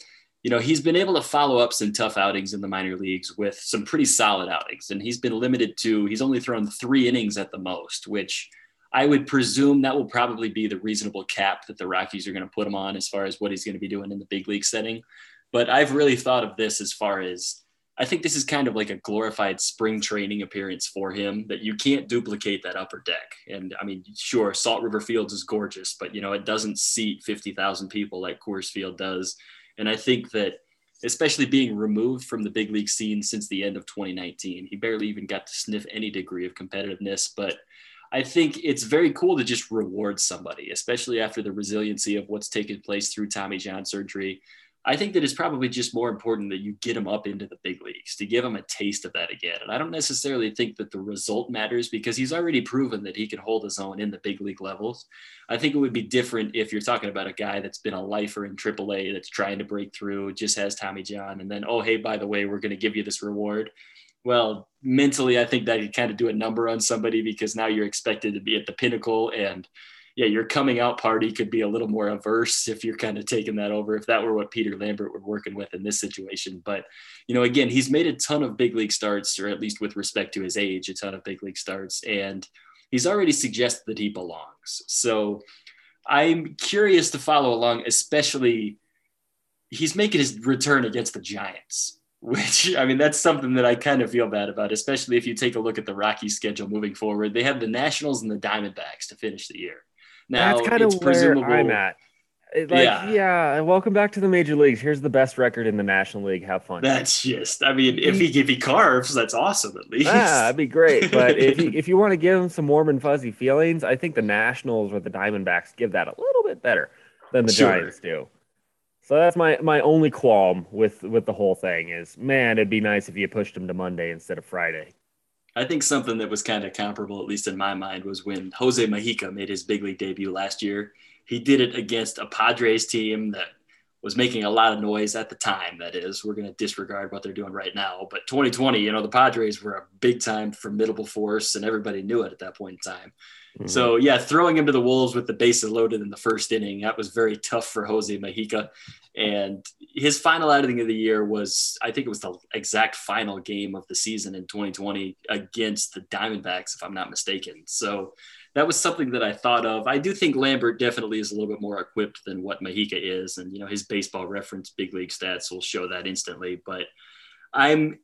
you know, he's been able to follow up some tough outings in the minor leagues with some pretty solid outings. And he's been limited to, he's only thrown three innings at the most, which I would presume that will probably be the reasonable cap that the Rockies are going to put him on as far as what he's going to be doing in the big league setting. But I've really thought of this as far as I think this is kind of like a glorified spring training appearance for him that you can't duplicate that upper deck. And I mean, sure, Salt River Fields is gorgeous, but you know, it doesn't seat 50,000 people like Coors Field does and I think that, especially being removed from the big league scene since the end of 2019, he barely even got to sniff any degree of competitiveness. But I think it's very cool to just reward somebody, especially after the resiliency of what's taken place through Tommy John surgery. I think that it's probably just more important that you get him up into the big leagues to give him a taste of that again. And I don't necessarily think that the result matters because he's already proven that he can hold his own in the big league levels. I think it would be different if you're talking about a guy that's been a lifer in AAA that's trying to break through, just has Tommy John, and then, oh, hey, by the way, we're going to give you this reward. Well, mentally, I think that could kind of do a number on somebody because now you're expected to be at the pinnacle and – yeah, your coming out party could be a little more averse if you're kind of taking that over, if that were what Peter Lambert were working with in this situation. But, you know, again, he's made a ton of big league starts, or at least with respect to his age, a ton of big league starts. And he's already suggested that he belongs. So I'm curious to follow along, especially he's making his return against the Giants, which I mean, that's something that I kind of feel bad about, especially if you take a look at the Rockies schedule moving forward. They have the Nationals and the Diamondbacks to finish the year. Now, that's kind of where I'm at. Like, yeah. yeah, welcome back to the major leagues. Here's the best record in the National League. Have fun. That's just, I mean, if he if he carves, that's awesome at least. Yeah, that'd be great. But if you, if you want to give him some warm and fuzzy feelings, I think the Nationals or the Diamondbacks give that a little bit better than the sure. Giants do. So that's my my only qualm with with the whole thing is, man, it'd be nice if you pushed him to Monday instead of Friday. I think something that was kind of comparable, at least in my mind, was when Jose Mujica made his big league debut last year. He did it against a Padres team that was making a lot of noise at the time. That is, we're going to disregard what they're doing right now. But 2020, you know, the Padres were a big time formidable force, and everybody knew it at that point in time. Mm-hmm. So yeah, throwing him to the wolves with the bases loaded in the first inning that was very tough for Jose Mujica. And his final outing of the year was, I think it was the exact final game of the season in 2020 against the Diamondbacks, if I'm not mistaken. So that was something that I thought of. I do think Lambert definitely is a little bit more equipped than what Mujica is, and you know his baseball reference big league stats will show that instantly. But I'm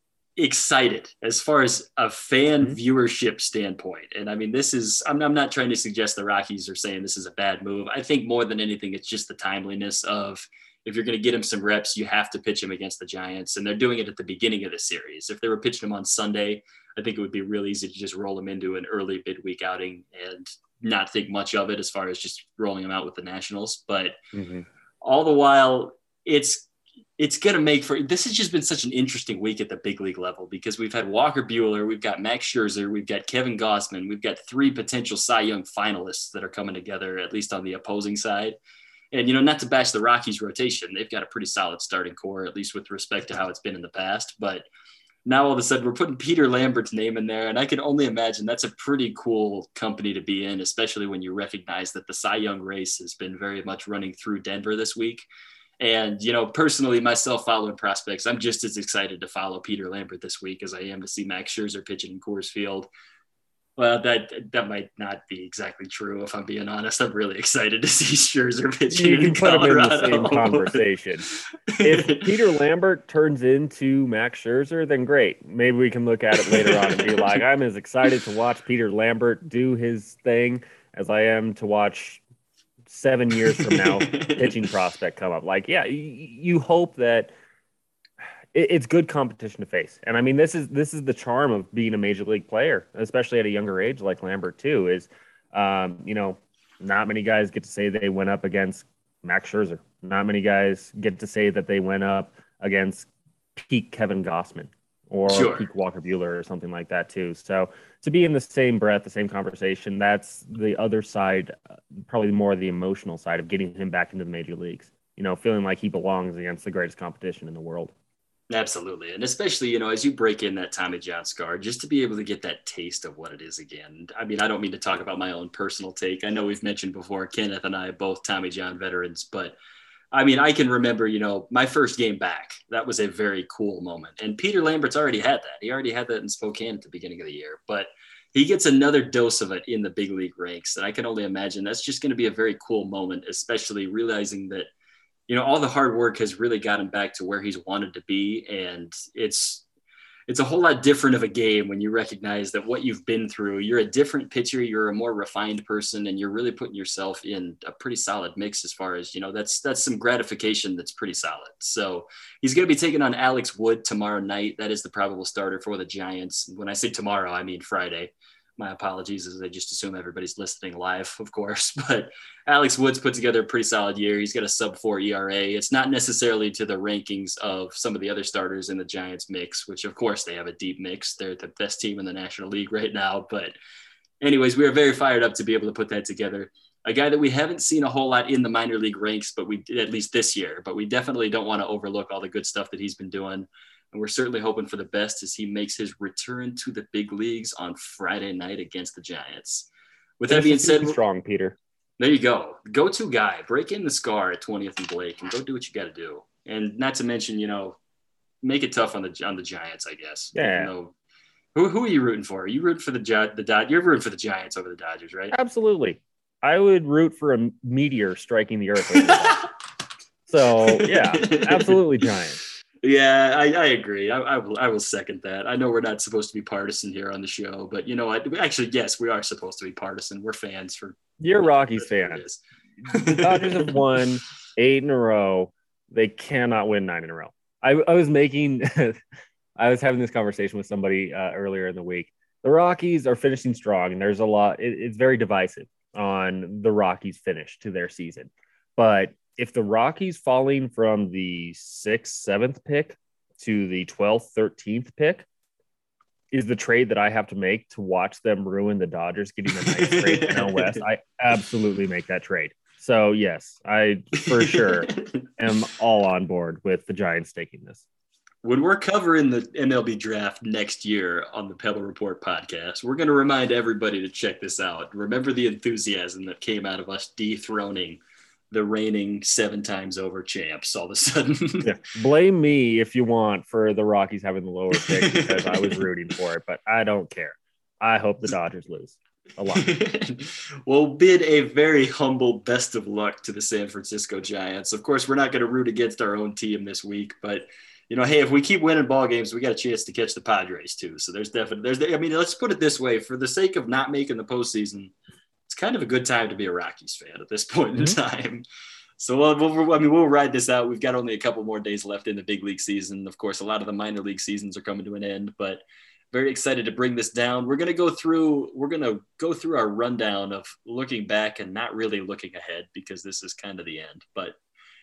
excited as far as a fan mm-hmm. viewership standpoint. And I mean, this is, I'm, I'm, not trying to suggest the Rockies are saying this is a bad move. I think more than anything, it's just the timeliness of if you're going to get him some reps, you have to pitch him against the Giants. And they're doing it at the beginning of the series. If they were pitching him on Sunday, I think it would be real easy to just roll him into an early midweek outing and not think much of it as far as just rolling him out with the Nationals. But mm-hmm. all the while, it's it's going to make for this has just been such an interesting week at the big league level because we've had Walker Buehler, we've got Max Scherzer, we've got Kevin Gausman, we've got three potential Cy Young finalists that are coming together, at least on the opposing side. And, you know, not to bash the Rockies rotation, they've got a pretty solid starting core, at least with respect to how it's been in the past. But now all of a sudden we're putting Peter Lambert's name in there. And I can only imagine that's a pretty cool company to be in, especially when you recognize that the Cy Young race has been very much running through Denver this week. And, you know, personally, myself following prospects, I'm just as excited to follow Peter Lambert this week as I am to see Max Scherzer pitching in Coors Field. Well, that that might not be exactly true. If I'm being honest, I'm really excited to see Scherzer pitching. You can put Colorado. him in the same conversation. if Peter Lambert turns into Max Scherzer, then great. Maybe we can look at it later on and be like, I'm as excited to watch Peter Lambert do his thing as I am to watch seven years from now pitching prospect come up. Like, yeah, you hope that it's good competition to face. And I mean, this is this is the charm of being a major league player, especially at a younger age like Lambert too. Is um, you know, not many guys get to say they went up against Max Scherzer. Not many guys get to say that they went up against peak Kevin Gausman or sure. peak Walker Buehler or something like that too. So to be in the same breath, the same conversation, that's the other side, uh, probably more the emotional side of getting him back into the major leagues. You know, feeling like he belongs against the greatest competition in the world. Absolutely. And especially, you know, as you break in that Tommy John scar, just to be able to get that taste of what it is again. I mean, I don't mean to talk about my own personal take. I know we've mentioned before, Kenneth and I, both Tommy John veterans, but I mean, I can remember, you know, my first game back. That was a very cool moment. And Peter Lambert's already had that. He already had that in Spokane at the beginning of the year, but he gets another dose of it in the big league ranks. And I can only imagine that's just going to be a very cool moment, especially realizing that, you know, all the hard work has really got him back to where he's wanted to be. And it's, it's a whole lot different of a game when you recognize that what you've been through, you're a different pitcher, you're a more refined person, and you're really putting yourself in a pretty solid mix as far as, you know, that's that's some gratification that's pretty solid. So he's gonna be taking on Alex Wood tomorrow night. That is the probable starter for the Giants. When I say tomorrow, I mean Friday my apologies as I just assume everybody's listening live, of course. But Alex Wood's put together a pretty solid year. He's got a sub four ERA. It's not necessarily to the rankings of some of the other starters in the Giants mix, which of course they have a deep mix. They're the best team in the National League right now. But, anyways, we are very fired up to be able to put that together. A guy that we haven't seen a whole lot in the minor league ranks, but we at least this year. But we definitely don't want to overlook all the good stuff that he's been doing. And we're certainly hoping for the best as he makes his return to the big leagues on Friday night against the Giants. With that being said, strong, Peter. There you go. Go to guy. Break in the scar at 20th and Blake and go do what you got to do. And not to mention, you know, make it tough on the on the Giants, I guess. Yeah. Though, who, who are you rooting for? Are you rooting for the the Dod- You're rooting for the Giants over the Dodgers, right? Absolutely. I would root for a meteor striking the earth. So yeah, absolutely Giants. Yeah, I, I agree. I, I, will, I will second that. I know we're not supposed to be partisan here on the show, but you know what? Actually, yes, we are supposed to be partisan. We're fans for. You're Rockies fans. the Dodgers have won eight in a row. They cannot win nine in a row. I, I was making, I was having this conversation with somebody uh, earlier in the week. The Rockies are finishing strong, and there's a lot. It, it's very divisive on the Rockies' finish to their season, but if the Rockies falling from the sixth, seventh pick to the 12th, 13th pick is the trade that I have to make to watch them ruin the Dodgers getting a nice trade in West, I absolutely make that trade. So yes, I for sure am all on board with the Giants taking this. When we're covering the MLB draft next year on the Pebble Report podcast, we're going to remind everybody to check this out. Remember the enthusiasm that came out of us dethroning the reigning seven times over champs all of a sudden. yeah. Blame me if you want for the Rockies having the lower pick because I was rooting for it, but I don't care. I hope the Dodgers lose a lot. we'll bid a very humble best of luck to the San Francisco Giants. Of course, we're not going to root against our own team this week, but you know, hey, if we keep winning ball games, we got a chance to catch the Padres too. So there's definitely there's I mean, let's put it this way: for the sake of not making the postseason, it's kind of a good time to be a Rockies fan at this point mm-hmm. in time. So we'll, we'll, I mean, we'll ride this out. We've got only a couple more days left in the big league season. Of course, a lot of the minor league seasons are coming to an end, but very excited to bring this down. We're going to go through, we're going to go through our rundown of looking back and not really looking ahead because this is kind of the end. But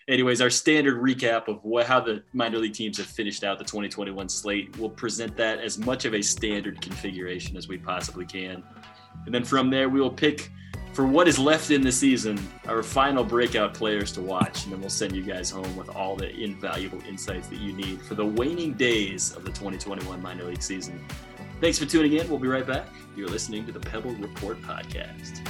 anyways, our standard recap of what, how the minor league teams have finished out the 2021 slate. We'll present that as much of a standard configuration as we possibly can. And then from there, we will pick for what is left in the season our final breakout players to watch. And then we'll send you guys home with all the invaluable insights that you need for the waning days of the 2021 minor league season. Thanks for tuning in. We'll be right back. You're listening to the Pebble Report podcast.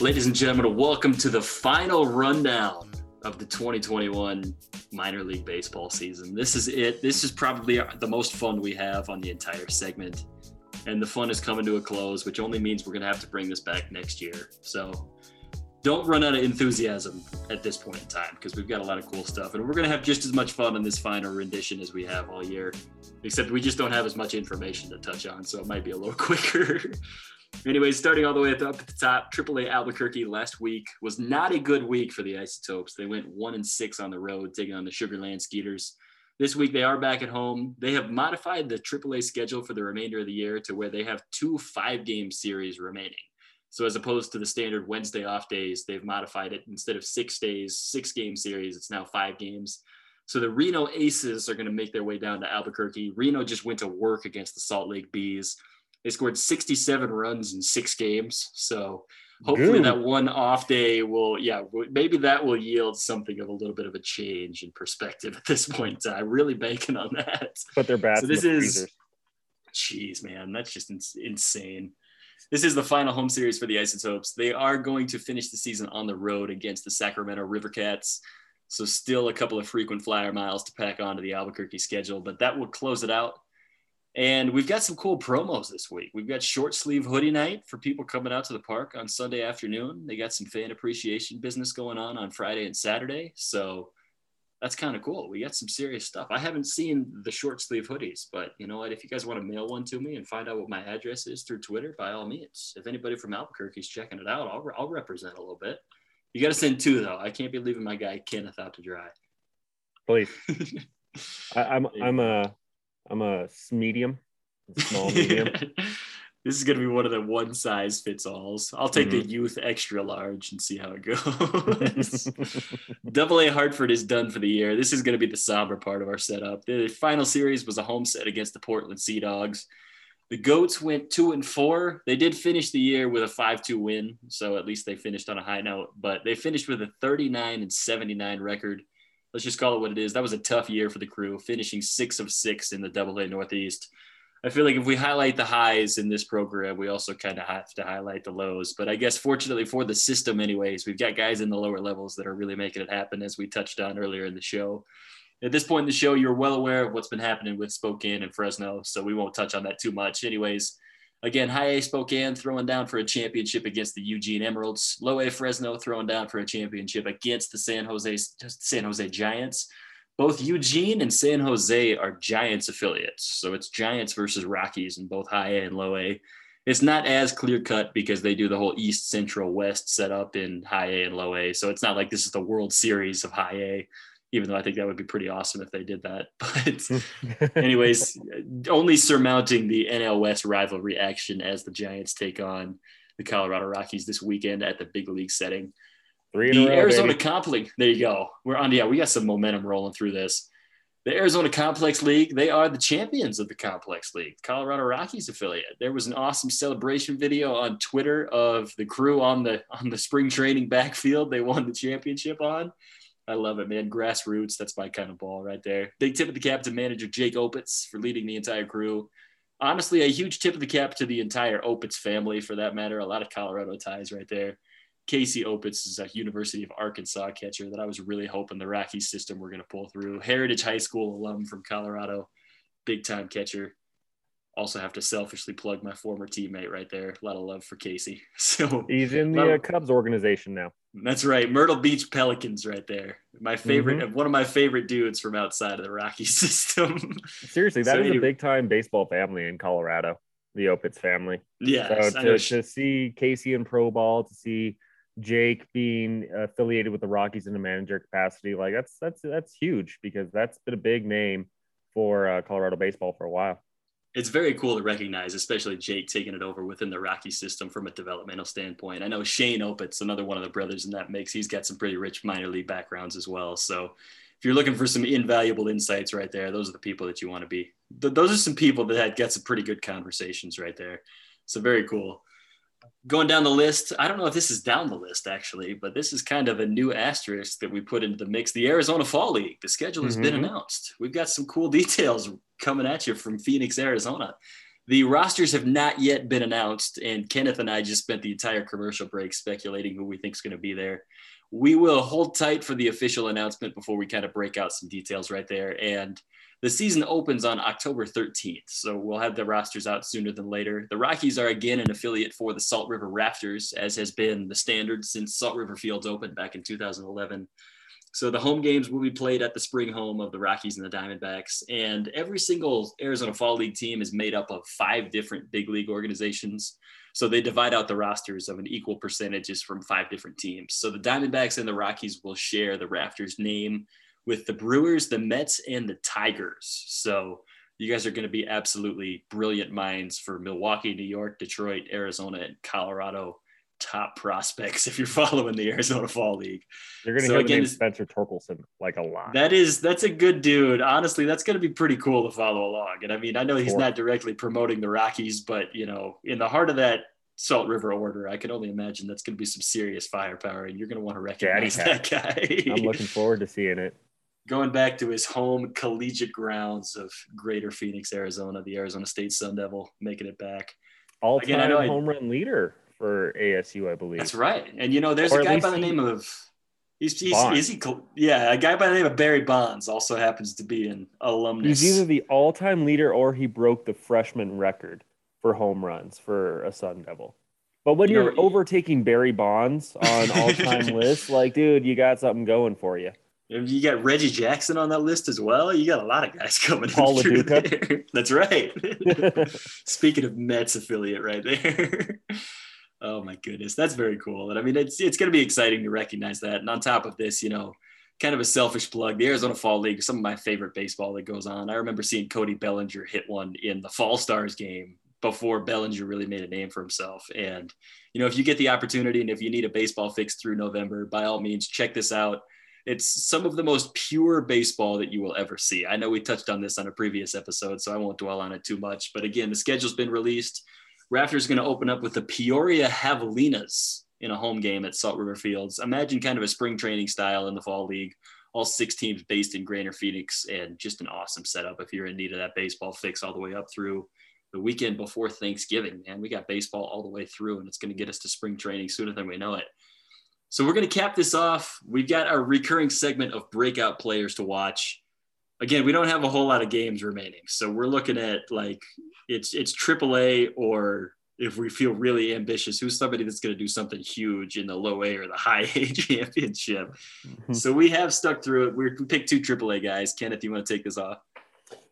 Ladies and gentlemen, welcome to the final rundown of the 2021 minor league baseball season. This is it. This is probably the most fun we have on the entire segment. And the fun is coming to a close, which only means we're going to have to bring this back next year. So don't run out of enthusiasm at this point in time because we've got a lot of cool stuff. And we're going to have just as much fun in this final rendition as we have all year, except we just don't have as much information to touch on. So it might be a little quicker. Anyways, starting all the way up at the top, AAA Albuquerque last week was not a good week for the Isotopes. They went one and six on the road, taking on the Sugar Land Skeeters. This week they are back at home. They have modified the AAA schedule for the remainder of the year to where they have two five-game series remaining. So as opposed to the standard Wednesday off days, they've modified it instead of six days, six game series. It's now five games. So the Reno Aces are going to make their way down to Albuquerque. Reno just went to work against the Salt Lake Bees. They scored 67 runs in six games. So hopefully Good. that one off day will, yeah, maybe that will yield something of a little bit of a change in perspective at this point. I'm really banking on that. But they're bad. So this is, jeez, man, that's just insane. This is the final home series for the Isotopes. They are going to finish the season on the road against the Sacramento Rivercats. So still a couple of frequent flyer miles to pack onto the Albuquerque schedule, but that will close it out. And we've got some cool promos this week. We've got short sleeve hoodie night for people coming out to the park on Sunday afternoon. They got some fan appreciation business going on on Friday and Saturday. So that's kind of cool. We got some serious stuff. I haven't seen the short sleeve hoodies, but you know what? If you guys want to mail one to me and find out what my address is through Twitter, by all means. If anybody from Albuquerque is checking it out, I'll, I'll represent a little bit. You got to send two though. I can't be leaving my guy Kenneth out to dry. Please. I, I'm I'm a I'm a medium, small medium. this is gonna be one of the one size fits alls. I'll take mm-hmm. the youth extra large and see how it goes. Double A Hartford is done for the year. This is gonna be the somber part of our setup. The final series was a home set against the Portland Sea Dogs. The Goats went two and four. They did finish the year with a 5 2 win. So at least they finished on a high note, but they finished with a 39 and 79 record let's just call it what it is. That was a tough year for the crew, finishing six of six in the Double A Northeast. I feel like if we highlight the highs in this program, we also kind of have to highlight the lows. But I guess fortunately for the system, anyways, we've got guys in the lower levels that are really making it happen, as we touched on earlier in the show. At this point in the show, you're well aware of what's been happening with Spokane and Fresno, so we won't touch on that too much. Anyways, Again, High A Spokane throwing down for a championship against the Eugene Emeralds. Low A Fresno throwing down for a championship against the San Jose San Jose Giants. Both Eugene and San Jose are Giants affiliates, so it's Giants versus Rockies in both High A and Low A. It's not as clear cut because they do the whole East Central West setup in High A and Low A, so it's not like this is the World Series of High A even though I think that would be pretty awesome if they did that. But, hmm. anyways, only surmounting the NL West rivalry action as the Giants take on the Colorado Rockies this weekend at the big league setting. Three the row, Arizona baby. Complex. There you go. We're on. Yeah, we got some momentum rolling through this. The Arizona Complex League, they are the champions of the Complex League, Colorado Rockies affiliate. There was an awesome celebration video on Twitter of the crew on the on the spring training backfield. They won the championship on. I love it, man. Grassroots, that's my kind of ball right there. Big tip of the cap to manager Jake Opitz for leading the entire crew. Honestly, a huge tip of the cap to the entire Opitz family for that matter. A lot of Colorado ties right there. Casey Opitz is a University of Arkansas catcher that I was really hoping the Rocky system were going to pull through. Heritage High School alum from Colorado, big time catcher also have to selfishly plug my former teammate right there. A lot of love for Casey. So he's in the uh, Cubs organization now. That's right, Myrtle Beach Pelicans, right there. My favorite, mm-hmm. one of my favorite dudes from outside of the Rocky system. Seriously, that so is anyway. a big time baseball family in Colorado. The Opitz family. Yeah. So to, to see Casey in pro ball, to see Jake being affiliated with the Rockies in a manager capacity, like that's that's that's huge because that's been a big name for uh, Colorado baseball for a while it's very cool to recognize, especially Jake taking it over within the Rocky system from a developmental standpoint. I know Shane Opitz, another one of the brothers in that mix, he's got some pretty rich minor league backgrounds as well. So if you're looking for some invaluable insights right there, those are the people that you want to be. Those are some people that had got some pretty good conversations right there. So very cool going down the list, I don't know if this is down the list actually, but this is kind of a new asterisk that we put into the mix. The Arizona Fall League, the schedule has mm-hmm. been announced. We've got some cool details coming at you from Phoenix, Arizona. The rosters have not yet been announced, and Kenneth and I just spent the entire commercial break speculating who we think is going to be there. We will hold tight for the official announcement before we kind of break out some details right there. And the season opens on October 13th, so we'll have the rosters out sooner than later. The Rockies are again an affiliate for the Salt River Rafters, as has been the standard since Salt River Fields opened back in 2011. So the home games will be played at the spring home of the Rockies and the Diamondbacks. And every single Arizona Fall League team is made up of five different big league organizations. So they divide out the rosters of an equal percentages from five different teams. So the Diamondbacks and the Rockies will share the Rafters name with the Brewers, the Mets, and the Tigers. So you guys are going to be absolutely brilliant minds for Milwaukee, New York, Detroit, Arizona, and Colorado top prospects if you're following the Arizona Fall League. You're going to so again, Spencer Torkelson like a lot. That is that's a good dude. Honestly, that's going to be pretty cool to follow along. And I mean, I know he's not directly promoting the Rockies, but you know, in the heart of that Salt River order, I can only imagine that's going to be some serious firepower, and you're going to want to recognize that guy. I'm looking forward to seeing it going back to his home collegiate grounds of Greater Phoenix, Arizona, the Arizona State Sun Devil making it back. All time home run leader for ASU, I believe. That's right. And you know, there's or a guy by the name of he's, he's is he yeah, a guy by the name of Barry Bonds also happens to be an alumnus. He's either the all-time leader or he broke the freshman record for home runs for a Sun Devil. But when you are overtaking Barry Bonds on all-time lists, like, dude, you got something going for you. You got Reggie Jackson on that list as well. You got a lot of guys coming Paul there. That's right. Speaking of Mets affiliate right there. Oh my goodness, that's very cool. And I mean, it's it's going to be exciting to recognize that. And on top of this, you know, kind of a selfish plug, the Arizona Fall League, some of my favorite baseball that goes on. I remember seeing Cody Bellinger hit one in the Fall Stars game before Bellinger really made a name for himself. And you know, if you get the opportunity and if you need a baseball fix through November, by all means, check this out it's some of the most pure baseball that you will ever see. I know we touched on this on a previous episode, so I won't dwell on it too much. But again, the schedule's been released. Rafters going to open up with the Peoria Javelinas in a home game at Salt River Fields. Imagine kind of a spring training style in the fall league. All six teams based in Greater Phoenix, and just an awesome setup if you're in need of that baseball fix all the way up through the weekend before Thanksgiving. Man, we got baseball all the way through, and it's going to get us to spring training sooner than we know it. So we're going to cap this off. We've got our recurring segment of breakout players to watch. Again, we don't have a whole lot of games remaining, so we're looking at like it's it's AAA or if we feel really ambitious, who's somebody that's going to do something huge in the low A or the high A championship. Mm-hmm. So we have stuck through it. We're, we picked two AAA guys. Kenneth, you want to take this off?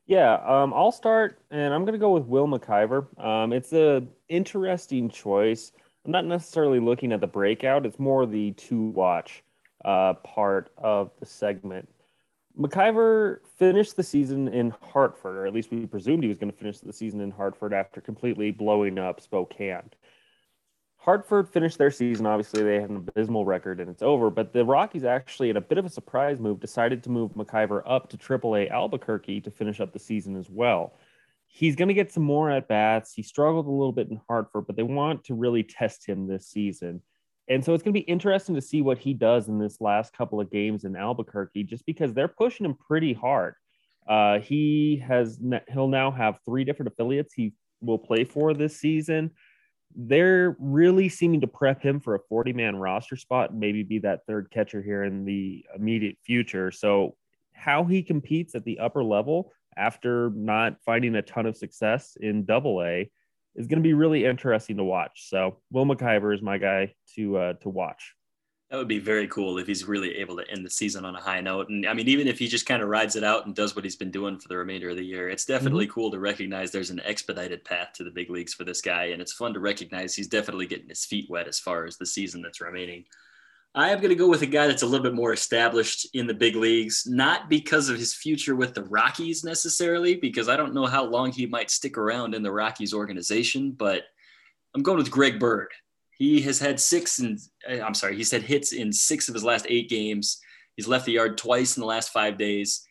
Yeah, um, I'll start, and I'm going to go with Will MacIver. Um, it's a interesting choice. I'm not necessarily looking at the breakout; it's more the to watch uh, part of the segment. MacIver finished the season in Hartford, or at least we presumed he was going to finish the season in Hartford after completely blowing up Spokane. Hartford finished their season. Obviously, they had an abysmal record and it's over. But the Rockies actually, in a bit of a surprise move, decided to move MacIver up to AAA Albuquerque to finish up the season as well. He's going to get some more at bats. He struggled a little bit in Hartford, but they want to really test him this season. And so it's going to be interesting to see what he does in this last couple of games in Albuquerque, just because they're pushing him pretty hard. Uh, he has he'll now have three different affiliates he will play for this season. They're really seeming to prep him for a 40 man roster spot and maybe be that third catcher here in the immediate future. So, how he competes at the upper level after not finding a ton of success in double A is going to be really interesting to watch. So Will MacIver is my guy to uh, to watch. That would be very cool if he's really able to end the season on a high note. And I mean, even if he just kind of rides it out and does what he's been doing for the remainder of the year, it's definitely mm-hmm. cool to recognize there's an expedited path to the big leagues for this guy. And it's fun to recognize he's definitely getting his feet wet as far as the season that's remaining. I am going to go with a guy that's a little bit more established in the big leagues, not because of his future with the Rockies necessarily, because I don't know how long he might stick around in the Rockies organization, but I'm going with Greg Bird. He has had six and eh, I'm sorry, he's had hits in six of his last eight games. He's left the yard twice in the last five days.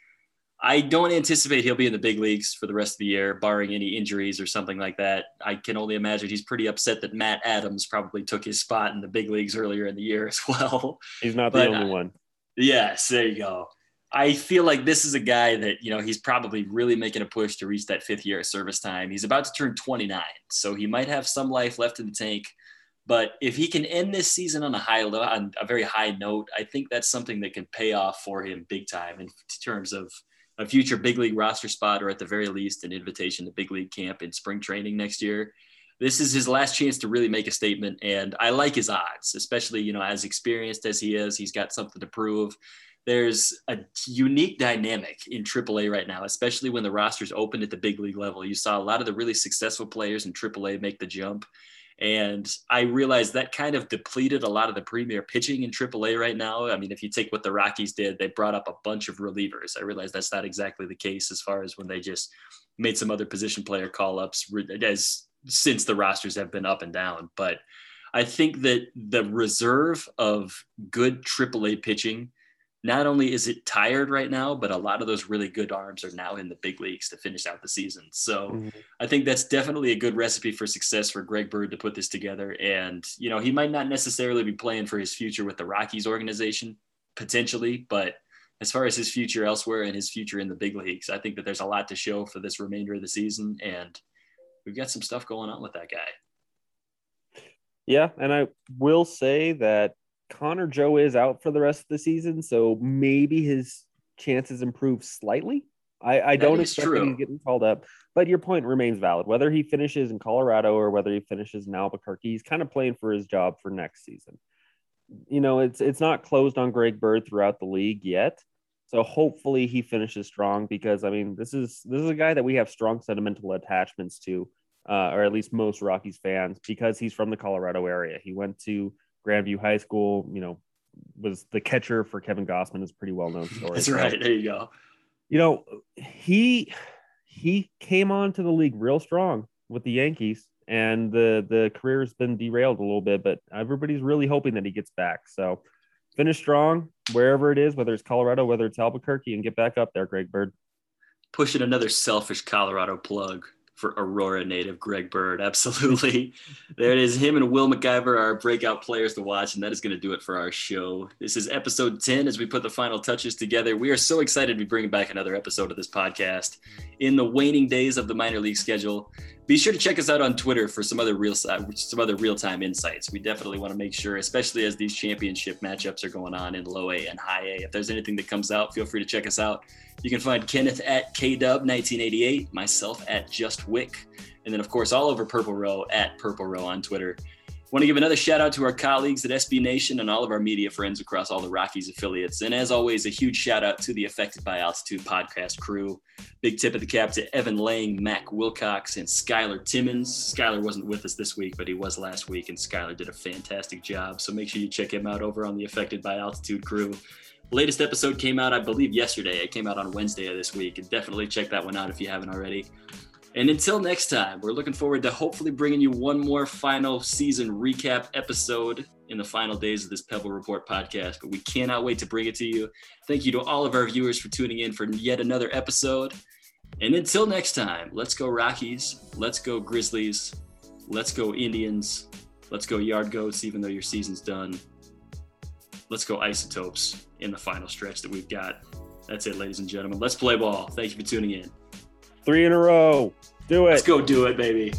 I don't anticipate he'll be in the big leagues for the rest of the year, barring any injuries or something like that. I can only imagine he's pretty upset that Matt Adams probably took his spot in the big leagues earlier in the year as well. He's not the only uh, one. Yes, there you go. I feel like this is a guy that, you know, he's probably really making a push to reach that fifth year of service time. He's about to turn 29, so he might have some life left in the tank. But if he can end this season on a high on a very high note, I think that's something that can pay off for him big time in terms of a future big league roster spot or at the very least an invitation to big league camp in spring training next year this is his last chance to really make a statement and i like his odds especially you know as experienced as he is he's got something to prove there's a unique dynamic in AAA right now, especially when the rosters open at the big league level. You saw a lot of the really successful players in AAA make the jump. And I realized that kind of depleted a lot of the premier pitching in AAA right now. I mean, if you take what the Rockies did, they brought up a bunch of relievers. I realize that's not exactly the case as far as when they just made some other position player call ups as since the rosters have been up and down. But I think that the reserve of good AAA pitching not only is it tired right now, but a lot of those really good arms are now in the big leagues to finish out the season. So mm-hmm. I think that's definitely a good recipe for success for Greg Bird to put this together. And, you know, he might not necessarily be playing for his future with the Rockies organization potentially, but as far as his future elsewhere and his future in the big leagues, I think that there's a lot to show for this remainder of the season. And we've got some stuff going on with that guy. Yeah. And I will say that Connor Joe is out for the rest of the season, so maybe his chances improve slightly. I, I don't expect true. he's getting called up, but your point remains valid. Whether he finishes in Colorado or whether he finishes in Albuquerque, he's kind of playing for his job for next season. You know, it's it's not closed on Greg Bird throughout the league yet. So hopefully he finishes strong because I mean this is this is a guy that we have strong sentimental attachments to, uh, or at least most Rockies fans because he's from the Colorado area. He went to Grandview High School, you know, was the catcher for Kevin Gausman is a pretty well known story. That's so, right. There you go. You know, he he came on to the league real strong with the Yankees, and the the career has been derailed a little bit, but everybody's really hoping that he gets back. So finish strong wherever it is, whether it's Colorado, whether it's Albuquerque, and get back up there, Greg Bird. Pushing another selfish Colorado plug for Aurora native Greg Bird. Absolutely. there it is. Him and Will MacIver are breakout players to watch, and that is going to do it for our show. This is episode 10 as we put the final touches together. We are so excited to be bringing back another episode of this podcast in the waning days of the minor league schedule. Be sure to check us out on Twitter for some other real uh, some other real time insights. We definitely want to make sure, especially as these championship matchups are going on in low A and high A. If there's anything that comes out, feel free to check us out. You can find Kenneth at KDub1988, myself at Just Wick, and then of course all over Purple Row at Purple Row on Twitter. Want to give another shout out to our colleagues at SB Nation and all of our media friends across all the Rockies affiliates. And as always, a huge shout out to the Affected by Altitude podcast crew. Big tip of the cap to Evan Lang, Mac Wilcox, and Skylar Timmons. Skylar wasn't with us this week, but he was last week, and Skylar did a fantastic job. So make sure you check him out over on the Affected by Altitude crew. Latest episode came out, I believe, yesterday. It came out on Wednesday of this week. And definitely check that one out if you haven't already. And until next time, we're looking forward to hopefully bringing you one more final season recap episode in the final days of this Pebble Report podcast. But we cannot wait to bring it to you. Thank you to all of our viewers for tuning in for yet another episode. And until next time, let's go Rockies. Let's go Grizzlies. Let's go Indians. Let's go Yard Goats, even though your season's done. Let's go Isotopes in the final stretch that we've got. That's it, ladies and gentlemen. Let's play ball. Thank you for tuning in. Three in a row. Do it. Let's go do it, baby.